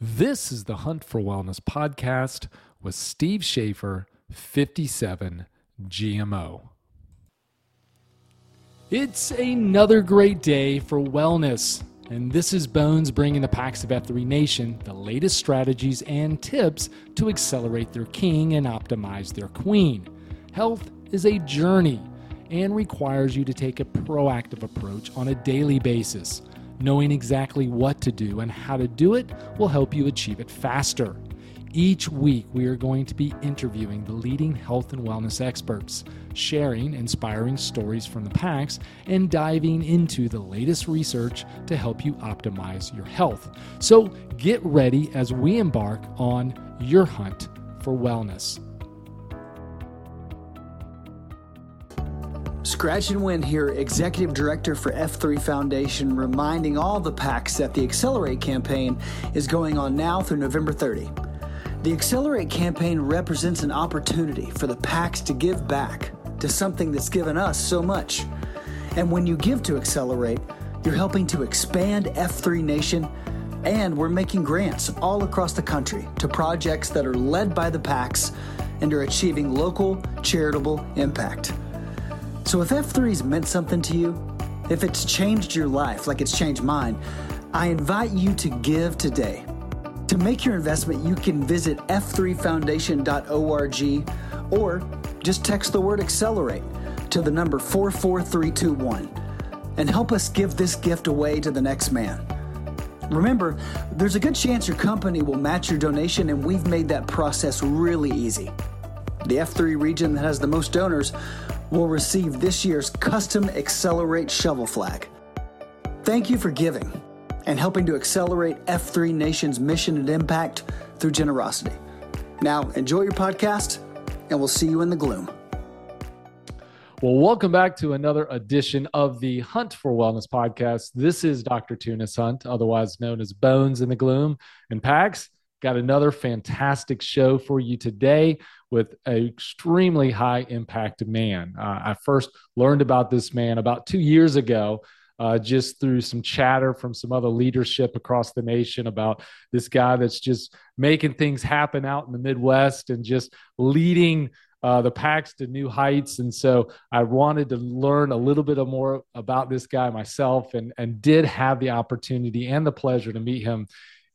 This is the Hunt for Wellness podcast with Steve Schaefer, 57 GMO. It's another great day for wellness, and this is Bones bringing the PAX of F3 Nation the latest strategies and tips to accelerate their king and optimize their queen. Health is a journey and requires you to take a proactive approach on a daily basis. Knowing exactly what to do and how to do it will help you achieve it faster. Each week, we are going to be interviewing the leading health and wellness experts, sharing inspiring stories from the PAX, and diving into the latest research to help you optimize your health. So get ready as we embark on your hunt for wellness. Scratch and Win here, Executive Director for F3 Foundation, reminding all the PAX that the Accelerate campaign is going on now through November 30. The Accelerate campaign represents an opportunity for the PAX to give back to something that's given us so much. And when you give to Accelerate, you're helping to expand F3 Nation, and we're making grants all across the country to projects that are led by the PAX and are achieving local charitable impact. So if F3's meant something to you, if it's changed your life like it's changed mine, I invite you to give today. To make your investment, you can visit f3foundation.org or just text the word accelerate to the number 44321 and help us give this gift away to the next man. Remember, there's a good chance your company will match your donation, and we've made that process really easy. The F3 region that has the most donors will receive this year's custom Accelerate shovel flag. Thank you for giving and helping to accelerate F3 Nation's mission and impact through generosity. Now, enjoy your podcast, and we'll see you in the gloom. Well, welcome back to another edition of the Hunt for Wellness podcast. This is Dr. Tunis Hunt, otherwise known as Bones in the Gloom. And Pax, got another fantastic show for you today with an extremely high impact man. Uh, I first learned about this man about two years ago. Uh, just through some chatter from some other leadership across the nation about this guy that's just making things happen out in the Midwest and just leading uh, the PAX to new heights. And so I wanted to learn a little bit more about this guy myself and, and did have the opportunity and the pleasure to meet him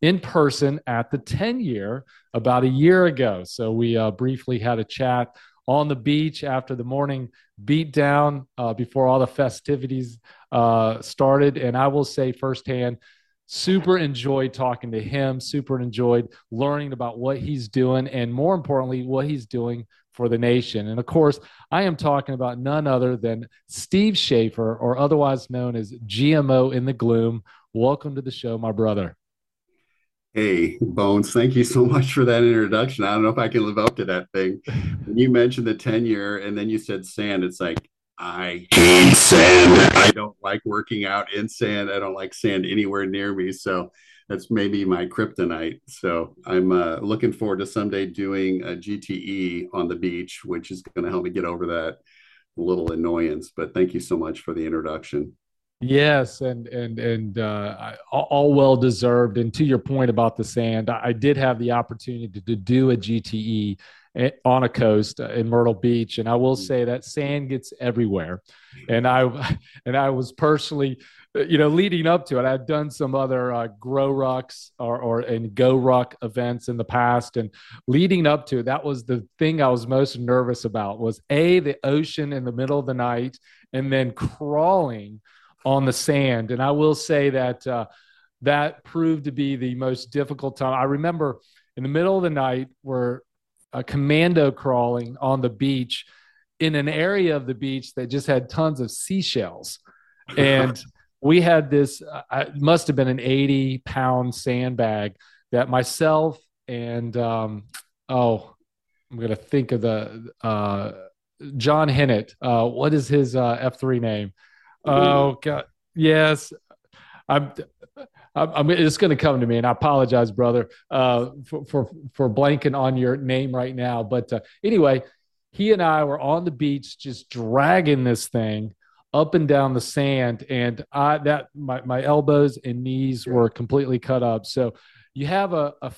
in person at the 10 year about a year ago. So we uh, briefly had a chat on the beach after the morning beat down uh, before all the festivities uh, started. And I will say firsthand, super enjoyed talking to him, super enjoyed learning about what he's doing, and more importantly, what he's doing for the nation. And of course, I am talking about none other than Steve Schaefer, or otherwise known as GMO in the Gloom. Welcome to the show, my brother. Hey, Bones, thank you so much for that introduction. I don't know if I can live up to that thing. When you mentioned the 10 year and then you said sand, it's like, I hate sand. I don't like working out in sand. I don't like sand anywhere near me. So that's maybe my kryptonite. So I'm uh, looking forward to someday doing a GTE on the beach, which is going to help me get over that little annoyance. But thank you so much for the introduction. Yes, and and and uh, all well deserved. And to your point about the sand, I did have the opportunity to, to do a GTE eh, on a coast uh, in Myrtle Beach, and I will mm. say that sand gets everywhere. And I and I was personally, uh, you know, leading up to it, I'd done some other uh, GORUCKs or or and GORUCK events in the past, and leading up to it, that was the thing I was most nervous about was a the ocean in the middle of the night, and then crawling on the sand. And I will say that uh, that proved to be the most difficult time. I remember in the middle of the night, we're a commando crawling on the beach in an area of the beach that just had tons of seashells. And we had this, uh, it must have been an 80 pound sandbag that myself and, um, oh, I'm going to think of the, uh, John Hennett. Uh, what is his uh, F3 name? Oh God, yes. I'm. I'm, it's going to come to me, and I apologize, brother, uh, for, for for blanking on your name right now. But uh, anyway, he and I were on the beach, just dragging this thing up and down the sand, and I that my my elbows and knees were completely cut up. So you have a, a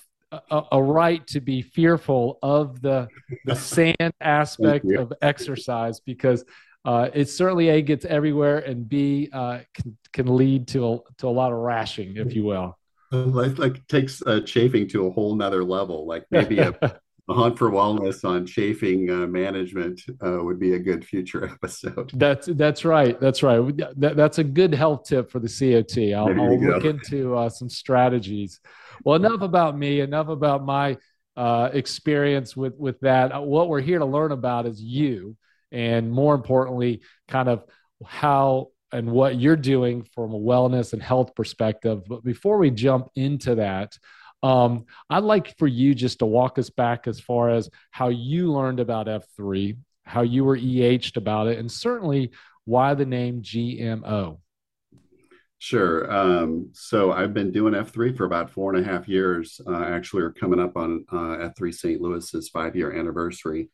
a, a, right to be fearful of the the sand aspect of exercise because uh, it certainly a gets everywhere and b uh, can, can lead to a, to a lot of rashing, if you will. Like, like takes uh, chafing to a whole nother level. Like maybe a, a hunt for wellness on chafing uh, management uh, would be a good future episode. That's that's right. That's right. That, that's a good health tip for the COT. I'll, I'll look into uh, some strategies. Well, enough about me. Enough about my uh, experience with with that. What we're here to learn about is you, and more importantly, kind of how and what you're doing from a wellness and health perspective. But before we jump into that, um, I'd like for you just to walk us back as far as how you learned about F3, how you were EH'd about it, and certainly why the name GMO. Sure. Um, so I've been doing F3 for about four and a half years. Uh, actually, we're coming up on uh, F3 St. Louis's five year anniversary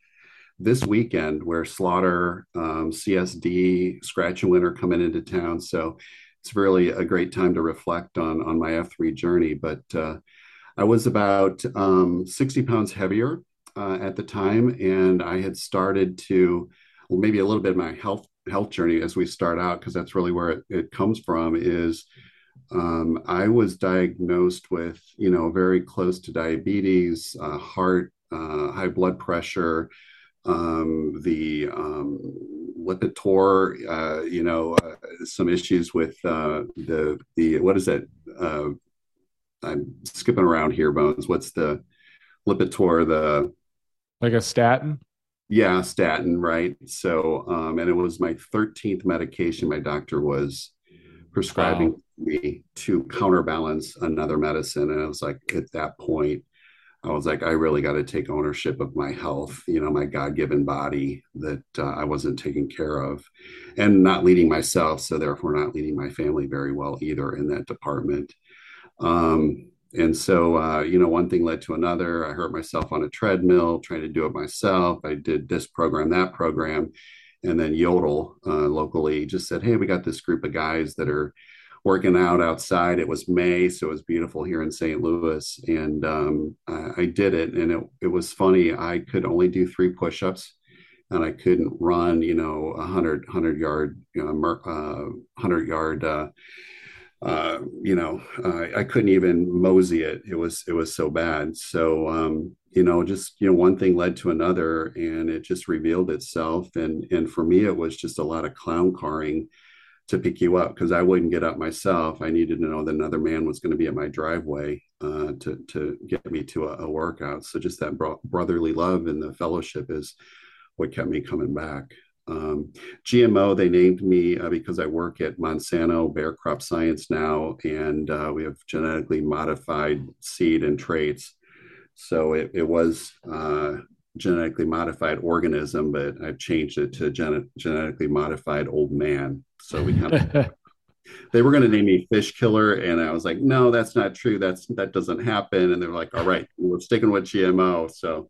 this weekend, where Slaughter, um, CSD, Scratch and Win are coming into town. So it's really a great time to reflect on on my F3 journey. But uh, I was about um, 60 pounds heavier uh, at the time, and I had started to, well, maybe a little bit of my health health journey as we start out, because that's really where it, it comes from. Is um, I was diagnosed with, you know, very close to diabetes, uh, heart, uh, high blood pressure, um, the um, Lipitor, uh, you know, uh, some issues with uh, the the what is it? Uh, I'm skipping around here, Bones. What's the Lipitor? The like a statin? Yeah, statin, right? So, um, and it was my 13th medication my doctor was prescribing wow. me to counterbalance another medicine. And I was like, at that point, I was like, I really got to take ownership of my health, you know, my God given body that uh, I wasn't taking care of and not leading myself. So, therefore, not leading my family very well either in that department. Um, and so, uh, you know, one thing led to another. I hurt myself on a treadmill trying to do it myself. I did this program, that program. And then Yodel uh, locally just said, Hey, we got this group of guys that are working out outside. It was May, so it was beautiful here in St. Louis. And um, I, I, did it. And it, it was funny. I could only do three push ups and I couldn't run, you know, a hundred, hundred yard, you know, uh, hundred yard, uh, uh, you know, uh, I couldn't even mosey it. It was it was so bad. So um, you know, just you know, one thing led to another, and it just revealed itself. And and for me, it was just a lot of clown carring to pick you up because I wouldn't get up myself. I needed to know that another man was going to be at my driveway uh, to to get me to a, a workout. So just that bro- brotherly love and the fellowship is what kept me coming back. Um, GMO, they named me uh, because I work at Monsanto Bayer Crop Science now, and uh, we have genetically modified seed and traits. So it, it was uh, genetically modified organism, but I've changed it to gen- genetically modified old man. So we kind of. they were going to name me fish killer and i was like no that's not true that's that doesn't happen and they're like all right we're sticking with gmo so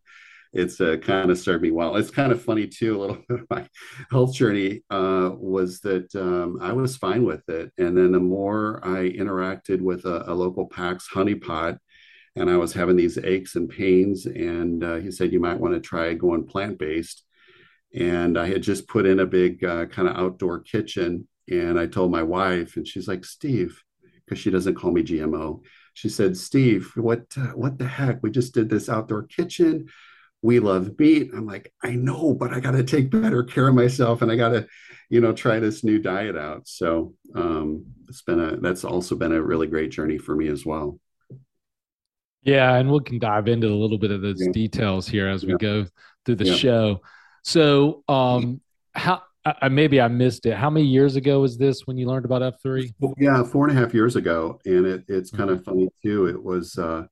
it's uh, kind of served me well. It's kind of funny too. A little bit of my health journey uh, was that um, I was fine with it, and then the more I interacted with a, a local PAX honeypot, and I was having these aches and pains, and uh, he said you might want to try going plant based. And I had just put in a big uh, kind of outdoor kitchen, and I told my wife, and she's like, Steve, because she doesn't call me GMO. She said, Steve, what uh, what the heck? We just did this outdoor kitchen we love meat. I'm like, I know, but I got to take better care of myself and I got to, you know, try this new diet out. So um, it's been a, that's also been a really great journey for me as well. Yeah. And we can dive into a little bit of those yeah. details here as we yeah. go through the yeah. show. So, um, how, I, maybe I missed it. How many years ago was this when you learned about F3? Yeah, four and a half years ago. And it, it's kind of funny too. It was, uh,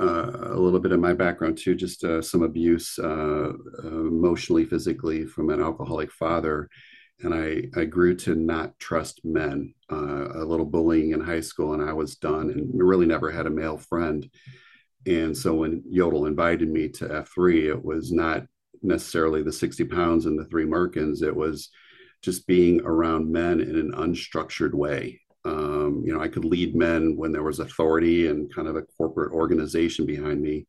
uh, a little bit of my background too, just uh, some abuse uh, emotionally, physically from an alcoholic father. And I, I grew to not trust men, uh, a little bullying in high school, and I was done and really never had a male friend. And so when Yodel invited me to F3, it was not necessarily the 60 pounds and the three Merkins, it was just being around men in an unstructured way Um, you know, I could lead men when there was authority and kind of a corporate organization behind me,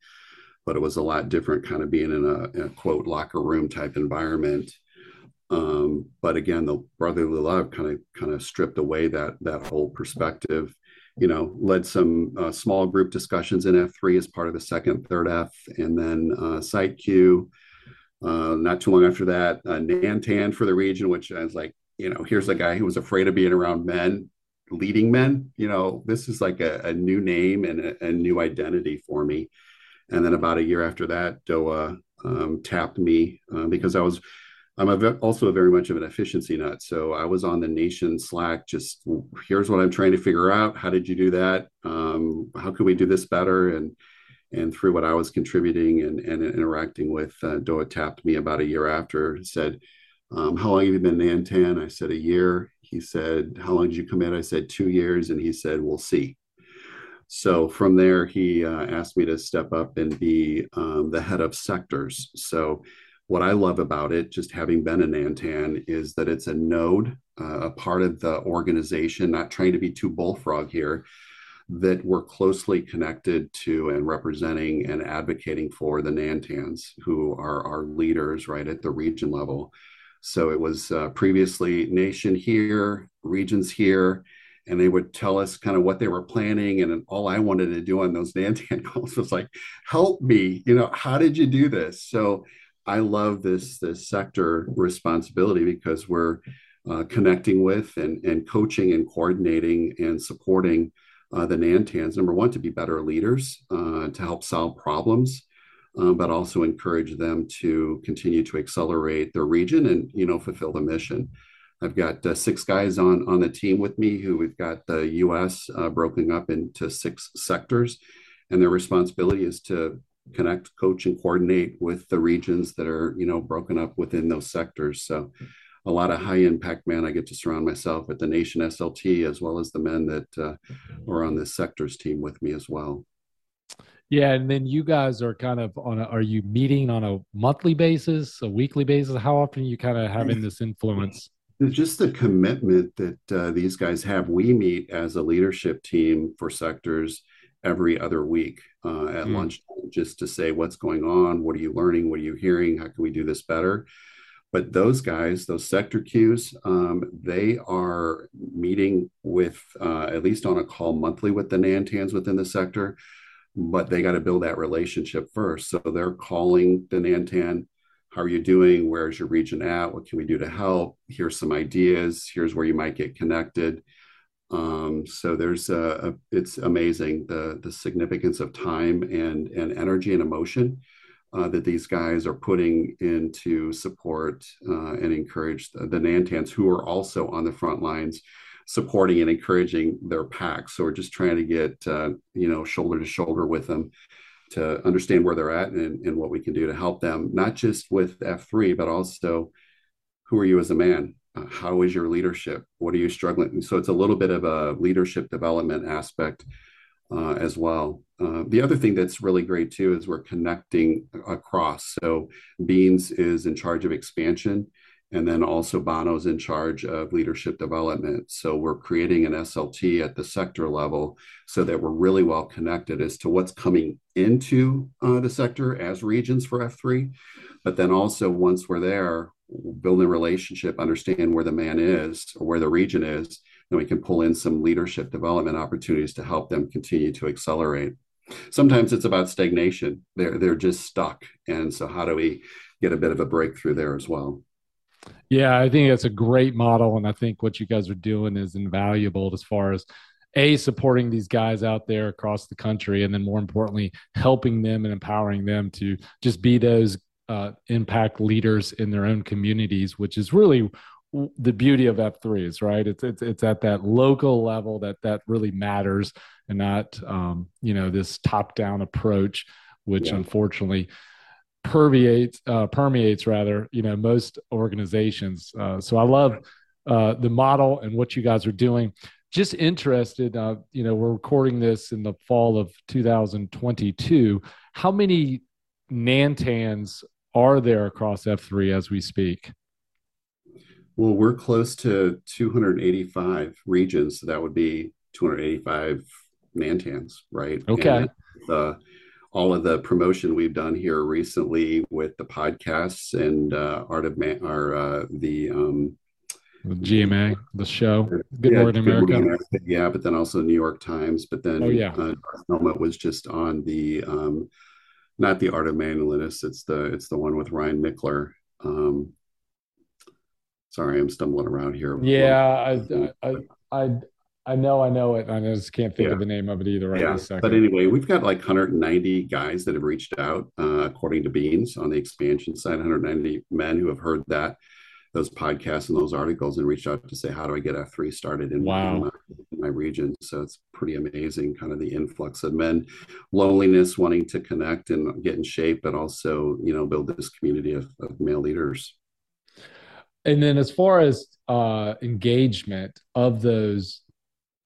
but it was a lot different kind of being in a, in a quote locker room type environment. Um, but again, the brotherly love kind of kind of stripped away that that whole perspective. You know, led some uh, small group discussions in F3 as part of the second, third F, and then uh, Site Q. Uh, not too long after that, uh, Nantan for the region, which I was like, you know, here's a guy who was afraid of being around men, leading men. You know, this is like a, a new name and a, a, new identity for me. And then about a year after that, DOA um, tapped me uh, because I was I'm also very much of an efficiency nut. So I was on the nation Slack, just here's what I'm trying to figure out. How did you do that? Um, how could we do this better? And and through what I was contributing and, and interacting with, uh, Doa tapped me about a year after, said, um, How long have you been in Nantan? I said, A year. He said, How long did you commit? I said, Two years. And he said, We'll see. So from there, he uh, asked me to step up and be um, the head of sectors. So what I love about it, just having been in Nantan, is that it's a node, uh, a part of the organization, not trying to be too bullfrog here, that we're closely connected to and representing and advocating for the Nantans, who are our leaders right at the region level. So it was uh, previously nation here, regions here, and they would tell us kind of what they were planning. And all I wanted to do on those Nantan calls was like, help me, you know, how did you do this? So I love this this sector responsibility because we're uh, connecting with and, and coaching and coordinating and supporting uh, the Nantans. Number one, to be better leaders, uh, to help solve problems, um, but also encourage them to continue to accelerate their region and you know fulfill the mission. I've got uh, six guys on on the team with me who we've got the U.S. Uh, broken up into six sectors, and their responsibility is to connect, coach, and coordinate with the regions that are, you know, broken up within those sectors. So a lot of high impact men. I get to surround myself with the Nation SLT as well as the men that uh, are on this sectors team with me as well. Yeah, and then you guys are kind of on. A, are you meeting on a monthly basis, a weekly basis? How often are you kind of having this influence? Just the commitment that uh, these guys have. We meet as a leadership team for sectors every other week uh, at mm. lunchtime just to say what's going on, what are you learning, what are you hearing, how can we do this better. But those guys, those sector Qs, um, they are meeting with uh, at least on a call monthly with the Nantans within the sector, but they got to build that relationship first. So they're calling the Nantan, how are you doing? Where's your region at? What can we do to help? Here's some ideas. Here's where you might get connected. Um, so there's a, a, it's amazing the the significance of time and and energy and emotion uh, that these guys are putting into support uh, and encourage the, the Nantans who are also on the front lines supporting and encouraging their packs. So we're just trying to get uh, you know shoulder to shoulder with them to understand where they're at and, and what we can do to help them, not just with F3, but also who are you as a man? Uh, how is your leadership? What are you struggling? So it's a little bit of a leadership development aspect uh, as well. Uh, the other thing that's really great too is we're connecting across. So Beans is in charge of expansion, and then also Bono's in charge of leadership development. So we're creating an SLT at the sector level so that we're really well connected as to what's coming into uh, the sector as regions for F3. But then also once we're there, build a relationship, understand where the man is or where the region is, then we can pull in some leadership development opportunities to help them continue to accelerate. Sometimes it's about stagnation. They're they're just stuck. And so how do we get a bit of a breakthrough there as well? Yeah, I think that's a great model. And I think what you guys are doing is invaluable as far as a supporting these guys out there across the country and then more importantly helping them and empowering them to just be those uh, impact leaders in their own communities, which is really the beauty of F3s, right? It's, it's, it's at that local level that that really matters and not, um, you know, this top down approach, which yeah. unfortunately permeates, uh, permeates rather, you know, most organizations. Uh, so I love uh, the model and what you guys are doing. Just interested, uh, you know, we're recording this in the fall of 2022. How many Nantans are there across F3 as we speak? Well, we're close to 285 regions, so that would be 285 Nantans, right? Okay. And, all of the promotion we've done here recently with the podcasts and uh, Art of Man, or uh, the um, the GMA, the show, Good yeah, Morning America. America. Yeah, but then also New York Times. But then, oh yeah, uh, Helmet was just on the um, not the Art of Manliness. It's the it's the one with Ryan Michler. Um, sorry, I'm stumbling around here. Yeah, I, I, I, I know, I know it. I just can't think yeah. of the name of it either right yeah. But anyway, we've got like 190 guys that have reached out, uh, according to Beans on the expansion side. 190 men who have heard that those podcasts and those articles and reached out to say, how do I get F3 started in, wow. My, region? So it's pretty amazing, kind of the influx of men, loneliness, wanting to connect and get in shape, but also, you know, build this community of, of male leaders. And then as far as uh, engagement of those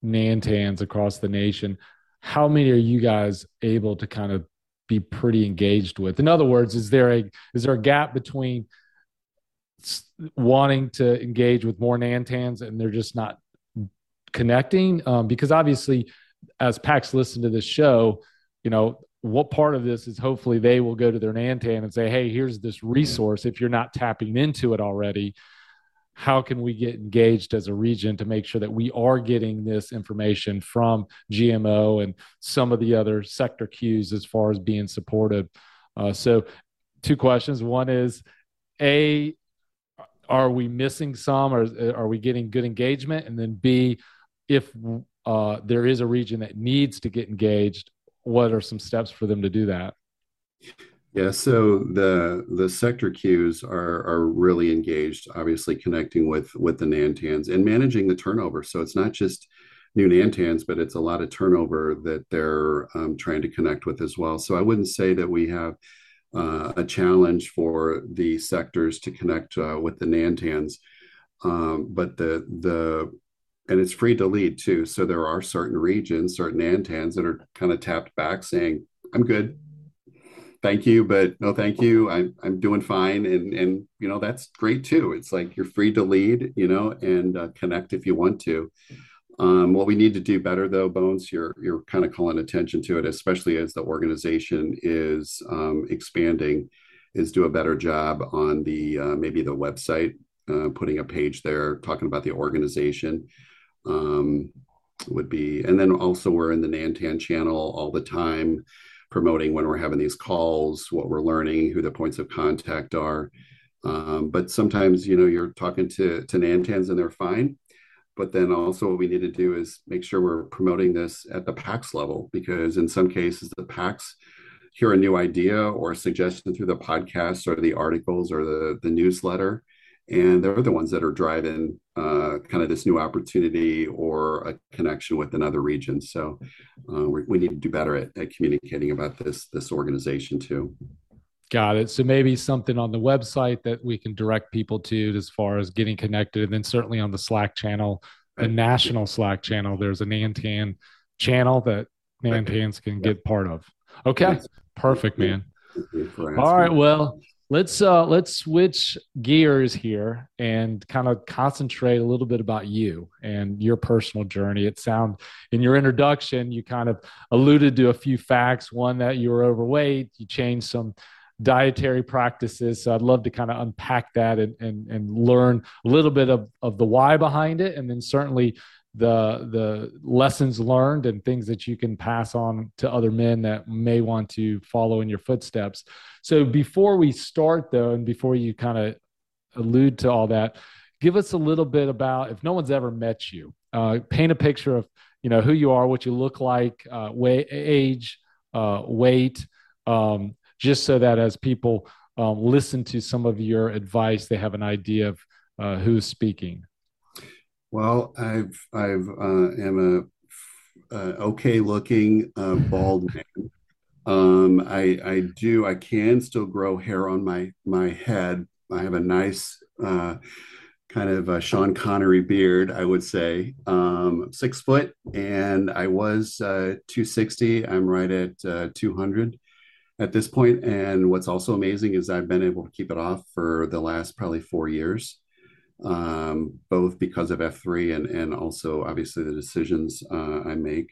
Nantans across the nation, how many are you guys able to kind of be pretty engaged with? In other words, is there a is there a gap between wanting to engage with more Nantans and they're just not connecting? Um, because obviously, as PAX listen to this show, you know, what part of this is hopefully they will go to their Nantan and say, hey, here's this resource. If you're not tapping into it already, how can we get engaged as a region to make sure that we are getting this information from GMO and some of the other sector Qs as far as being supported? Uh, so, two questions. One is, A, are we missing some or are we getting good engagement? And then B, if uh, there is a region that needs to get engaged, what are some steps for them to do that? Yeah, so the the sector Qs are are really engaged, obviously connecting with with the Nantans and managing the turnover. So it's not just new Nantans, but it's a lot of turnover that they're um, trying to connect with as well. So I wouldn't say that we have uh, a challenge for the sectors to connect uh, with the Nantans, um, but the the and it's free to lead too. So there are certain regions, certain Nantans that are kind of tapped back, saying, "I'm good." thank you, but no, thank you. I'm I'm doing fine, and and you know that's great too. It's like you're free to lead, you know, and uh, connect if you want to. Um, what we need to do better, though, Bones, you're you're kind of calling attention to it, especially as the organization is um, expanding, is do a better job on the uh, maybe the website, uh, putting a page there talking about the organization. Um, would be, and then also we're in the Nantan channel all the time promoting when we're having these calls, what we're learning, who the points of contact are. Um, but sometimes, you know, you're talking to, to Nantans and they're fine. But then also, what we need to do is make sure we're promoting this at the PAX level, because in some cases, the PAX hear a new idea or a suggestion through the podcast or the articles or the, the newsletter and they're the ones that are driving uh, kind of this new opportunity or a connection with another region. So uh, we need to do better at, at, communicating about this this organization too. Got it. So maybe something on the website that we can direct people to as far as getting connected, and then certainly on the Slack channel, the right. national Slack channel. There's a Nantan channel that Nantans can yeah. get part of. Okay, perfect, man. All right, well let's uh let's switch gears here and kind of concentrate a little bit about you and your personal journey. It sound in your introduction you kind of alluded to a few facts. One that you were overweight you changed some dietary practices. So i'd love to kind of unpack that and and, and learn a little bit of, of the why behind it. And then certainly the the lessons learned and things that you can pass on to other men that may want to follow in your footsteps. So before we start though, and before you kind of allude to all that, give us a little bit about if no one's ever met you, uh, paint a picture of you know who you are, what you look like, uh, weight, age, uh, weight, um, just so that as people um, listen to some of your advice, they have an idea of uh, who's speaking. Well, I've I've uh, am a, a okay looking uh, bald man. Um, I I do I can still grow hair on my my head. I have a nice uh, kind of a Sean Connery beard, I would say. Um, six foot, and I was uh, 260. I'm right at uh, 200 at this point. And what's also amazing is I've been able to keep it off for the last probably four years. Um, both because of F3 and, and also obviously the decisions uh, I make.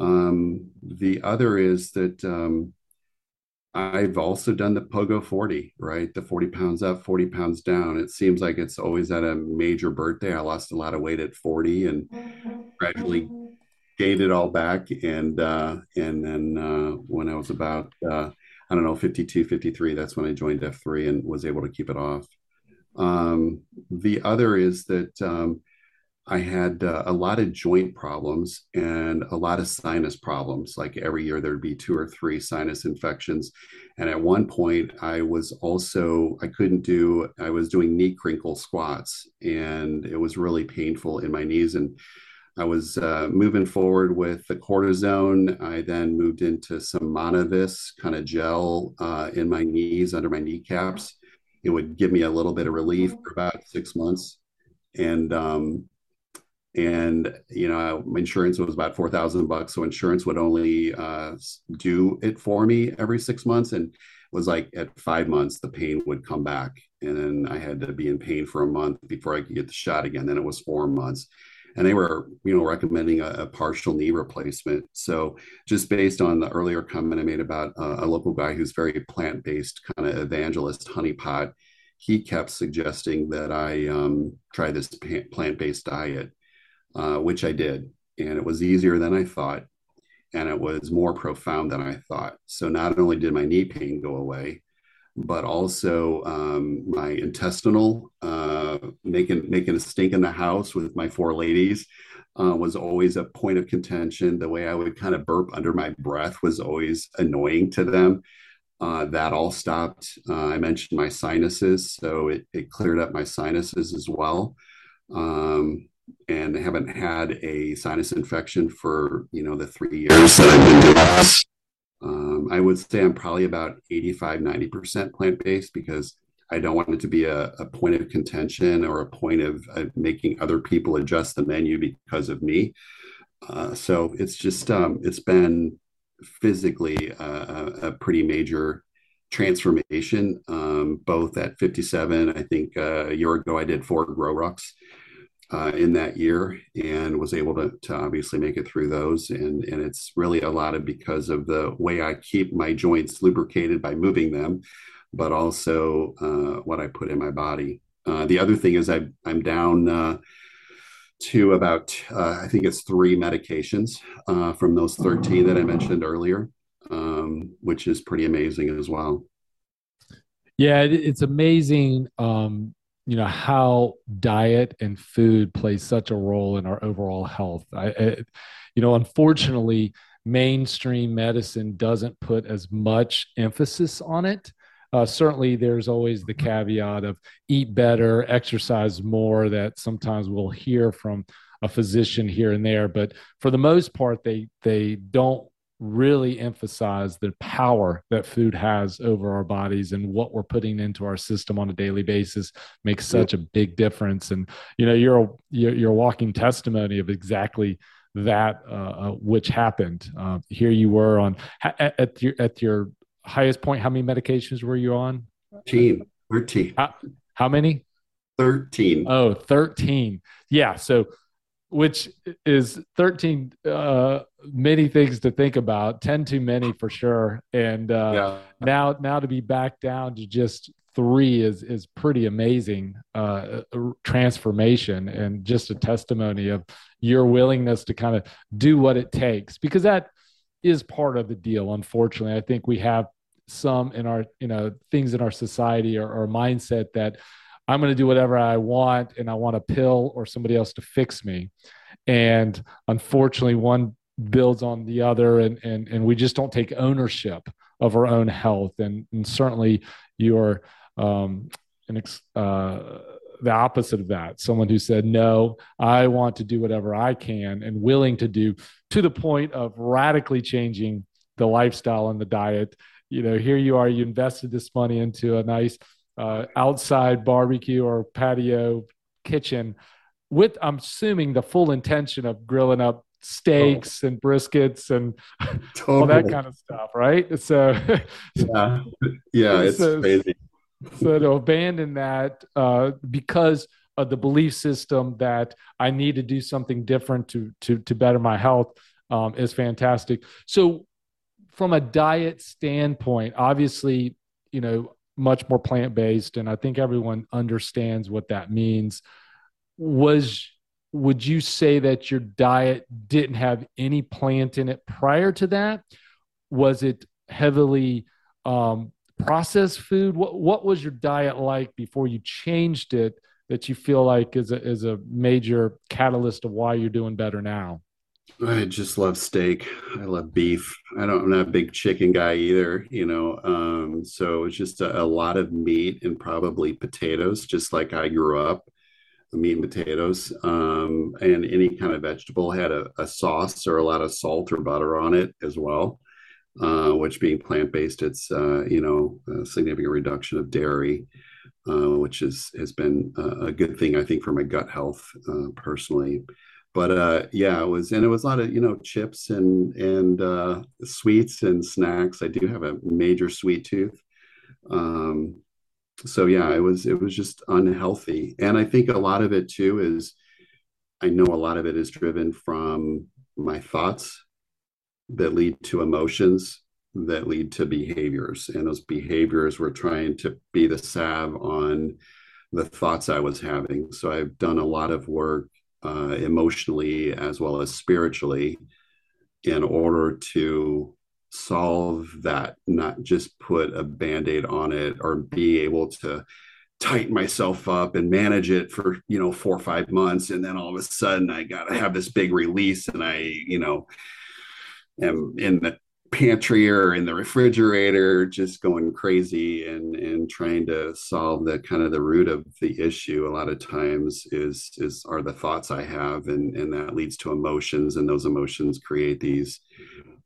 Um, the other is that um, I've also done the Pogo 40, right? The 40 pounds up, 40 pounds down. It seems like it's always at a major birthday. I lost a lot of weight at 40 and gradually gained it all back. And uh, and then uh, when I was about, uh, I don't know, 52, 53, that's when I joined F3 and was able to keep it off. Um, the other is that um, I had uh, a lot of joint problems and a lot of sinus problems. Like every year, there'd be two or three sinus infections. And at one point, I was also, I couldn't do, I was doing knee crinkle squats and it was really painful in my knees. And I was uh, moving forward with the cortisone. I then moved into some Monovisc kind of gel uh, in my knees under my kneecaps. It would give me a little bit of relief for about six months. And um, and you know my insurance was about 4000 bucks so insurance would only uh, do it for me every six months. And it was like at five months the pain would come back. And then i had to be in pain for a month before i could get the shot again. Then it was four months and they were you know recommending a, a partial knee replacement so just based on the earlier comment i made about uh, a local guy who's very plant-based kind of evangelist honeypot he kept suggesting that i um, try this plant-based diet uh, which I did. And it was easier than I thought. And it was more profound than I thought. So not only did my knee pain go away, but also um, my intestinal uh, making making a stink in the house with my four ladies uh, was always a point of contention. The way I would kind of burp under my breath was always annoying to them. Uh, that all stopped. Uh, I mentioned my sinuses, so it, it cleared up my sinuses as well. Um, and haven't had a sinus infection for you know the three years that I've been doing this. Um, I would say I'm probably about 85, 90% plant based because I don't want it to be a, a point of contention or a point of uh, making other people adjust the menu because of me. Uh, so it's just um, it's been physically a, a pretty major transformation. Um, both at 57, I think uh, a year ago I did four GORUCKs uh, in that year and was able to, to obviously make it through those. And, and it's really a lot of because of the way I keep my joints lubricated by moving them, but also uh, what I put in my body. Uh, the other thing is I, I'm down uh, to about, uh, I think it's three medications uh, from those 13 that I mentioned earlier, um, which is pretty amazing as well. Yeah, it's amazing. Um, you know how diet and food plays such a role in our overall health. I, I, you know, unfortunately, mainstream medicine doesn't put as much emphasis on it. Uh, certainly, there's always the caveat of eat better, exercise more. That sometimes we'll hear from a physician here and there, but for the most part, they they don't really emphasize the power that food has over our bodies and what we're putting into our system on a daily basis makes such a big difference. And you know you're a, you're, a walking testimony of exactly that uh, uh, which happened. Uh, here you were on at, at, your at your highest point how many medications were you on? 13 13 how, how many? 13 oh 13 yeah so which is 13 uh, many things to think about 10 too many for sure and uh, yeah. now now to be back down to just three is is pretty amazing uh, transformation and just a testimony of your willingness to kind of do what it takes because that is part of the deal unfortunately i think we have some in our you know things in our society or, or mindset that I'm going to do whatever I want and I want a pill or somebody else to fix me. And unfortunately, one builds on the other and, and, and we just don't take ownership of our own health. And, and certainly you're um, an ex, uh, the opposite of that someone who said no i want to do whatever i can and willing to do to the point of radically changing the lifestyle and the diet you know here you are you invested this money into a nice uh, outside barbecue or patio kitchen with i'm assuming the full intention of grilling up steaks oh. and briskets and totally. all that kind of stuff right so yeah yeah it's so, crazy so to abandon that uh, because of the belief system that I need to do something different to to to better my health um, is fantastic. So, from a diet standpoint, obviously, you know, much more plant based, and I think everyone understands what that means. Was would you say that your diet didn't have any plant in it prior to that? Was it heavily um, processed food? What what was your diet like before you changed it? That you feel like is a is a major catalyst of why you're doing better now. I just love steak. I love beef. I don't, I'm not a big chicken guy either, you know. Um, so it's just a, a, lot of meat and probably potatoes, just like I grew up, meat and potatoes. Um, and any kind of vegetable had a, a, sauce or a lot of salt or butter on it as well. Uh, which being plant based, it's uh, you know a significant reduction of dairy, uh, which is has been a good thing I think for my gut health uh, personally but uh, yeah, it was, and it was a lot of you know chips and and uh, sweets and snacks. I do have a major sweet tooth, um, so yeah, it was it was just unhealthy, and I think a lot of it too is, I know a lot of it is driven from my thoughts that lead to emotions that lead to behaviors, and those behaviors were trying to be the salve on the thoughts I was having. So I've done a lot of work uh, emotionally as well as spiritually in order to solve that, not just put a band aid on it or be able to tighten myself up and manage it for you know four or five months and then all of a sudden i gotta have this big release and i you know am in the pantry or in the refrigerator just going crazy and and trying to solve the kind of the root of the issue a lot of times is is are the thoughts i have and and that leads to emotions and those emotions create these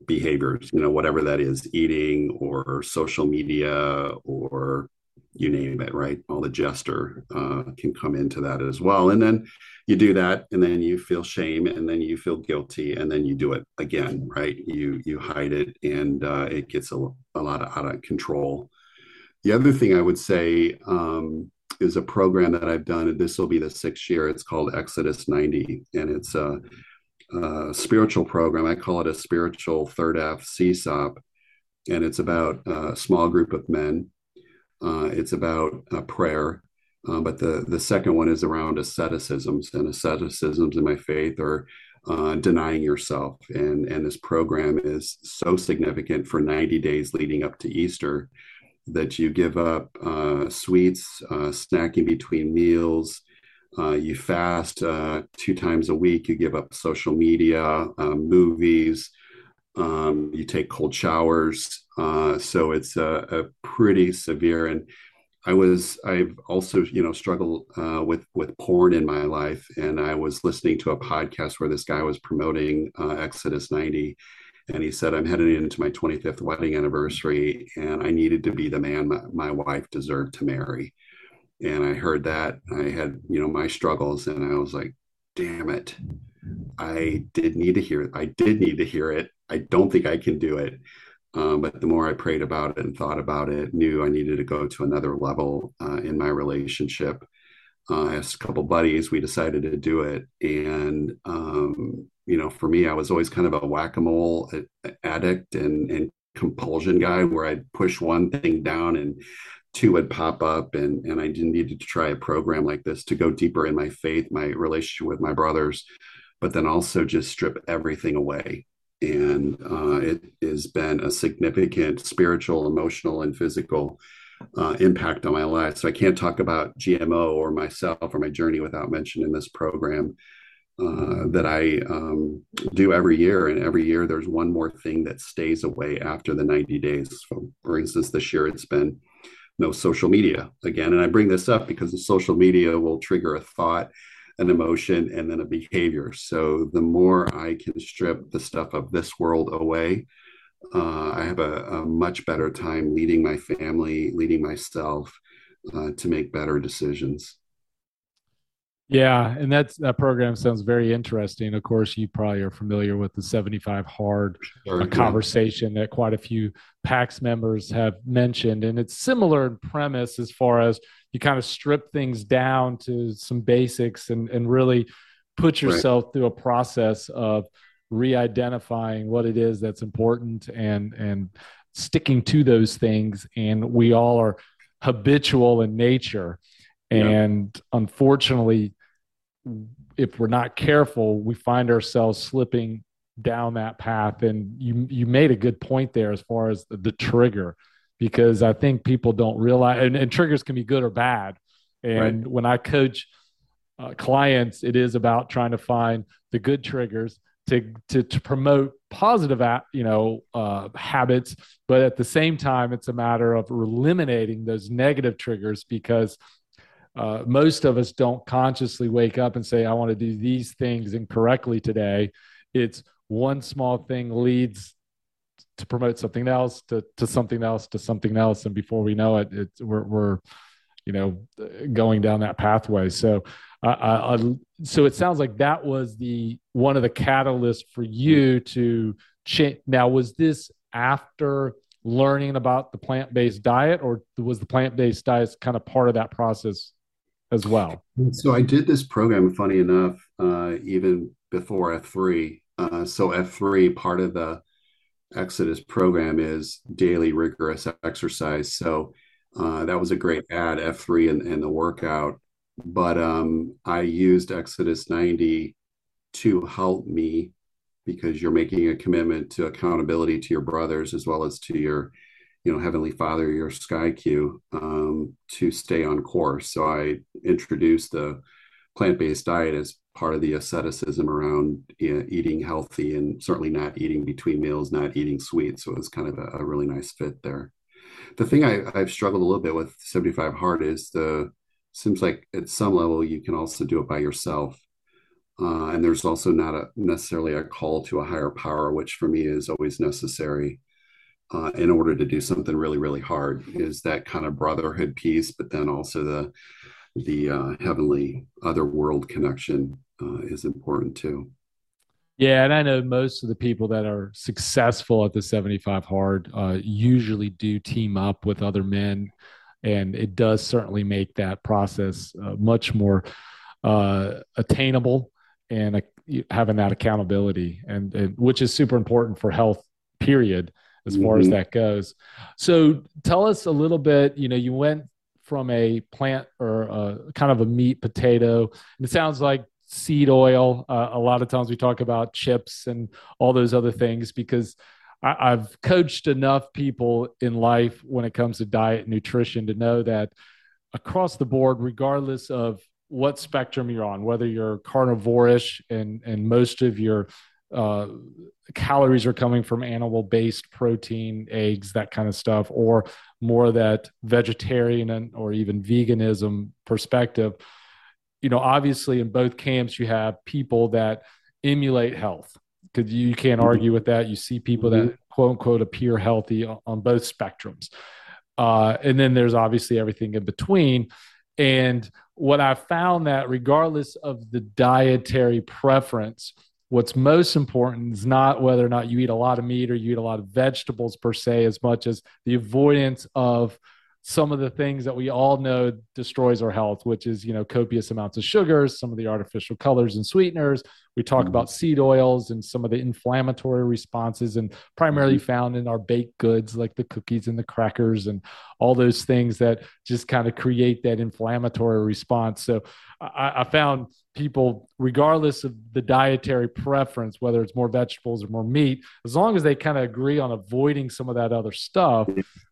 behaviors you know whatever that is eating or social media or you name it, right? All the jester uh, can come into that as well. And then you do that, and then you feel shame, and then you feel guilty, and then you do it again, right? You you hide it, and uh, it gets a, a lot of, out of control. The other thing I would say um, is a program that I've done, and this will be the sixth year. It's called Exodus 90, and it's a, a spiritual program. I call it a spiritual third F CSAUP, and it's about a small group of men uh, it's about uh, prayer. Uh, but the, the second one is around asceticisms, and asceticisms in my faith are uh, denying yourself. And, and this program is so significant for 90 days leading up to Easter that you give up uh, sweets, uh, snacking between meals, you fast two times a week, you give up social media, movies, um, you take cold showers. Uh, so it's a, a, pretty severe. And I was, I've also, you know, struggled uh, with with porn in my life, and I was listening to a podcast where this guy was promoting uh, Exodus 90, and he said, "I'm heading into my 25th wedding anniversary, and I needed to be the man my, my wife deserved to marry." And I heard that I had, you know, my struggles, and I was like, "Damn it." I did need to hear it. I did need to hear it. I don't think I can do it. Um, but the more I prayed about it and thought about it, knew I needed to go to another level uh, in my relationship. Uh, I asked a couple buddies, we decided to do it. And, um, you know, for me, I was always kind of a whack a mole addict and, and compulsion guy where I'd push one thing down and two would pop up. And, and I needed to try a program like this to go deeper in my faith, my relationship with my brothers, but then also just strip everything away and uh, it has been a significant spiritual, emotional, and physical uh, impact on my life. So I can't talk about GMO or myself or my journey without mentioning this program uh, that I um, do every year. And every year there's one more thing that stays away after the 90 days. So, for instance, this year it's been no social media again. And I bring this up because the social media will trigger a thought an emotion and then a behavior. So the more I can strip the stuff of this world away, uh, I have a, a, much better time leading my family, leading myself uh, to make better decisions. Yeah, and that's that program sounds very interesting. Of course, you probably are familiar with the 75 hard sure, uh, conversation yeah. that quite a few PAX members have mentioned, and it's similar in premise as far as you kind of strip things down to some basics and and really put yourself right. through a process of re-identifying what it is that's important and and sticking to those things. And we all are habitual in nature. And unfortunately, if we're not careful, we find ourselves slipping down that path. And you you made a good point there as far as the, the trigger, because I think people don't realize, and, and triggers can be good or bad. And right. when I coach uh, clients, it is about trying to find the good triggers to to, to promote positive, you know, uh, habits. But at the same time, it's a matter of eliminating those negative triggers because uh, most of us don't consciously wake up and say, I want to do these things incorrectly today. It's one small thing leads to promote something else, to, to something else, to something else. And before we know it, it's, we're, we're you know, going down that pathway. So, uh, so it sounds like that was the one of the catalysts for you to change. Now, was this after learning about the plant-based diet, or was the plant-based diet kind of part of that process as well? So I did this program, funny enough, uh, even before F3. Uh, so F3, part of the Exodus program is daily rigorous exercise. So uh, that was a great ad, F3 and, and the workout. But um, I used Exodus 90 to help me because you're making a commitment to accountability to your brothers as well as to your you know heavenly father your sky q um, to stay on course. So i introduced the plant-based diet as part of the asceticism around you know, eating healthy and certainly not eating between meals not eating sweets. so it was kind of a, a really nice fit there. The thing I, i've struggled a little bit with 75 hard is the seems like at some level you can also do it by yourself. Uh, and there's also not a necessarily a call to a higher power which for me is always necessary uh, in order to do something really really hard is that kind of brotherhood piece but then also the the uh, heavenly other world connection uh, is important too. Yeah and i know most of the people that are successful at the 75 hard uh, usually do team up with other men and it does certainly make that process uh, much more uh, attainable and having that accountability and, and which is super important for health period as far mm-hmm. as that goes. So tell us a little bit, you know, you went from a plant or a, kind of a meat potato. and It sounds like seed oil. Uh, a lot of times we talk about chips and all those other things because I, have coached enough people in life when it comes to diet and nutrition to know that across the board, regardless of what spectrum you're on, whether you're carnivorish and and most of your uh, calories are coming from animal based protein, eggs, that kind of stuff, or more that vegetarian and, or even veganism perspective. You know, obviously, in both camps, you have people that emulate health because you can't argue with that. You see people that mm-hmm. quote unquote appear healthy on both spectrums. Uh, and then there's obviously everything in between. And what I found that regardless of the dietary preference, what's most important is not whether or not you eat a lot of meat or you eat a lot of vegetables per se as much as the avoidance of some of the things that we all know destroys our health which is you know copious amounts of sugars some of the artificial colors and sweeteners we talk mm-hmm. about seed oils and some of the inflammatory responses and primarily mm-hmm. found in our baked goods like the cookies and the crackers and all those things that just kind of create that inflammatory response so I, I found people, regardless of the dietary preference, whether it's more vegetables or more meat, as long as they kind of agree on avoiding some of that other stuff,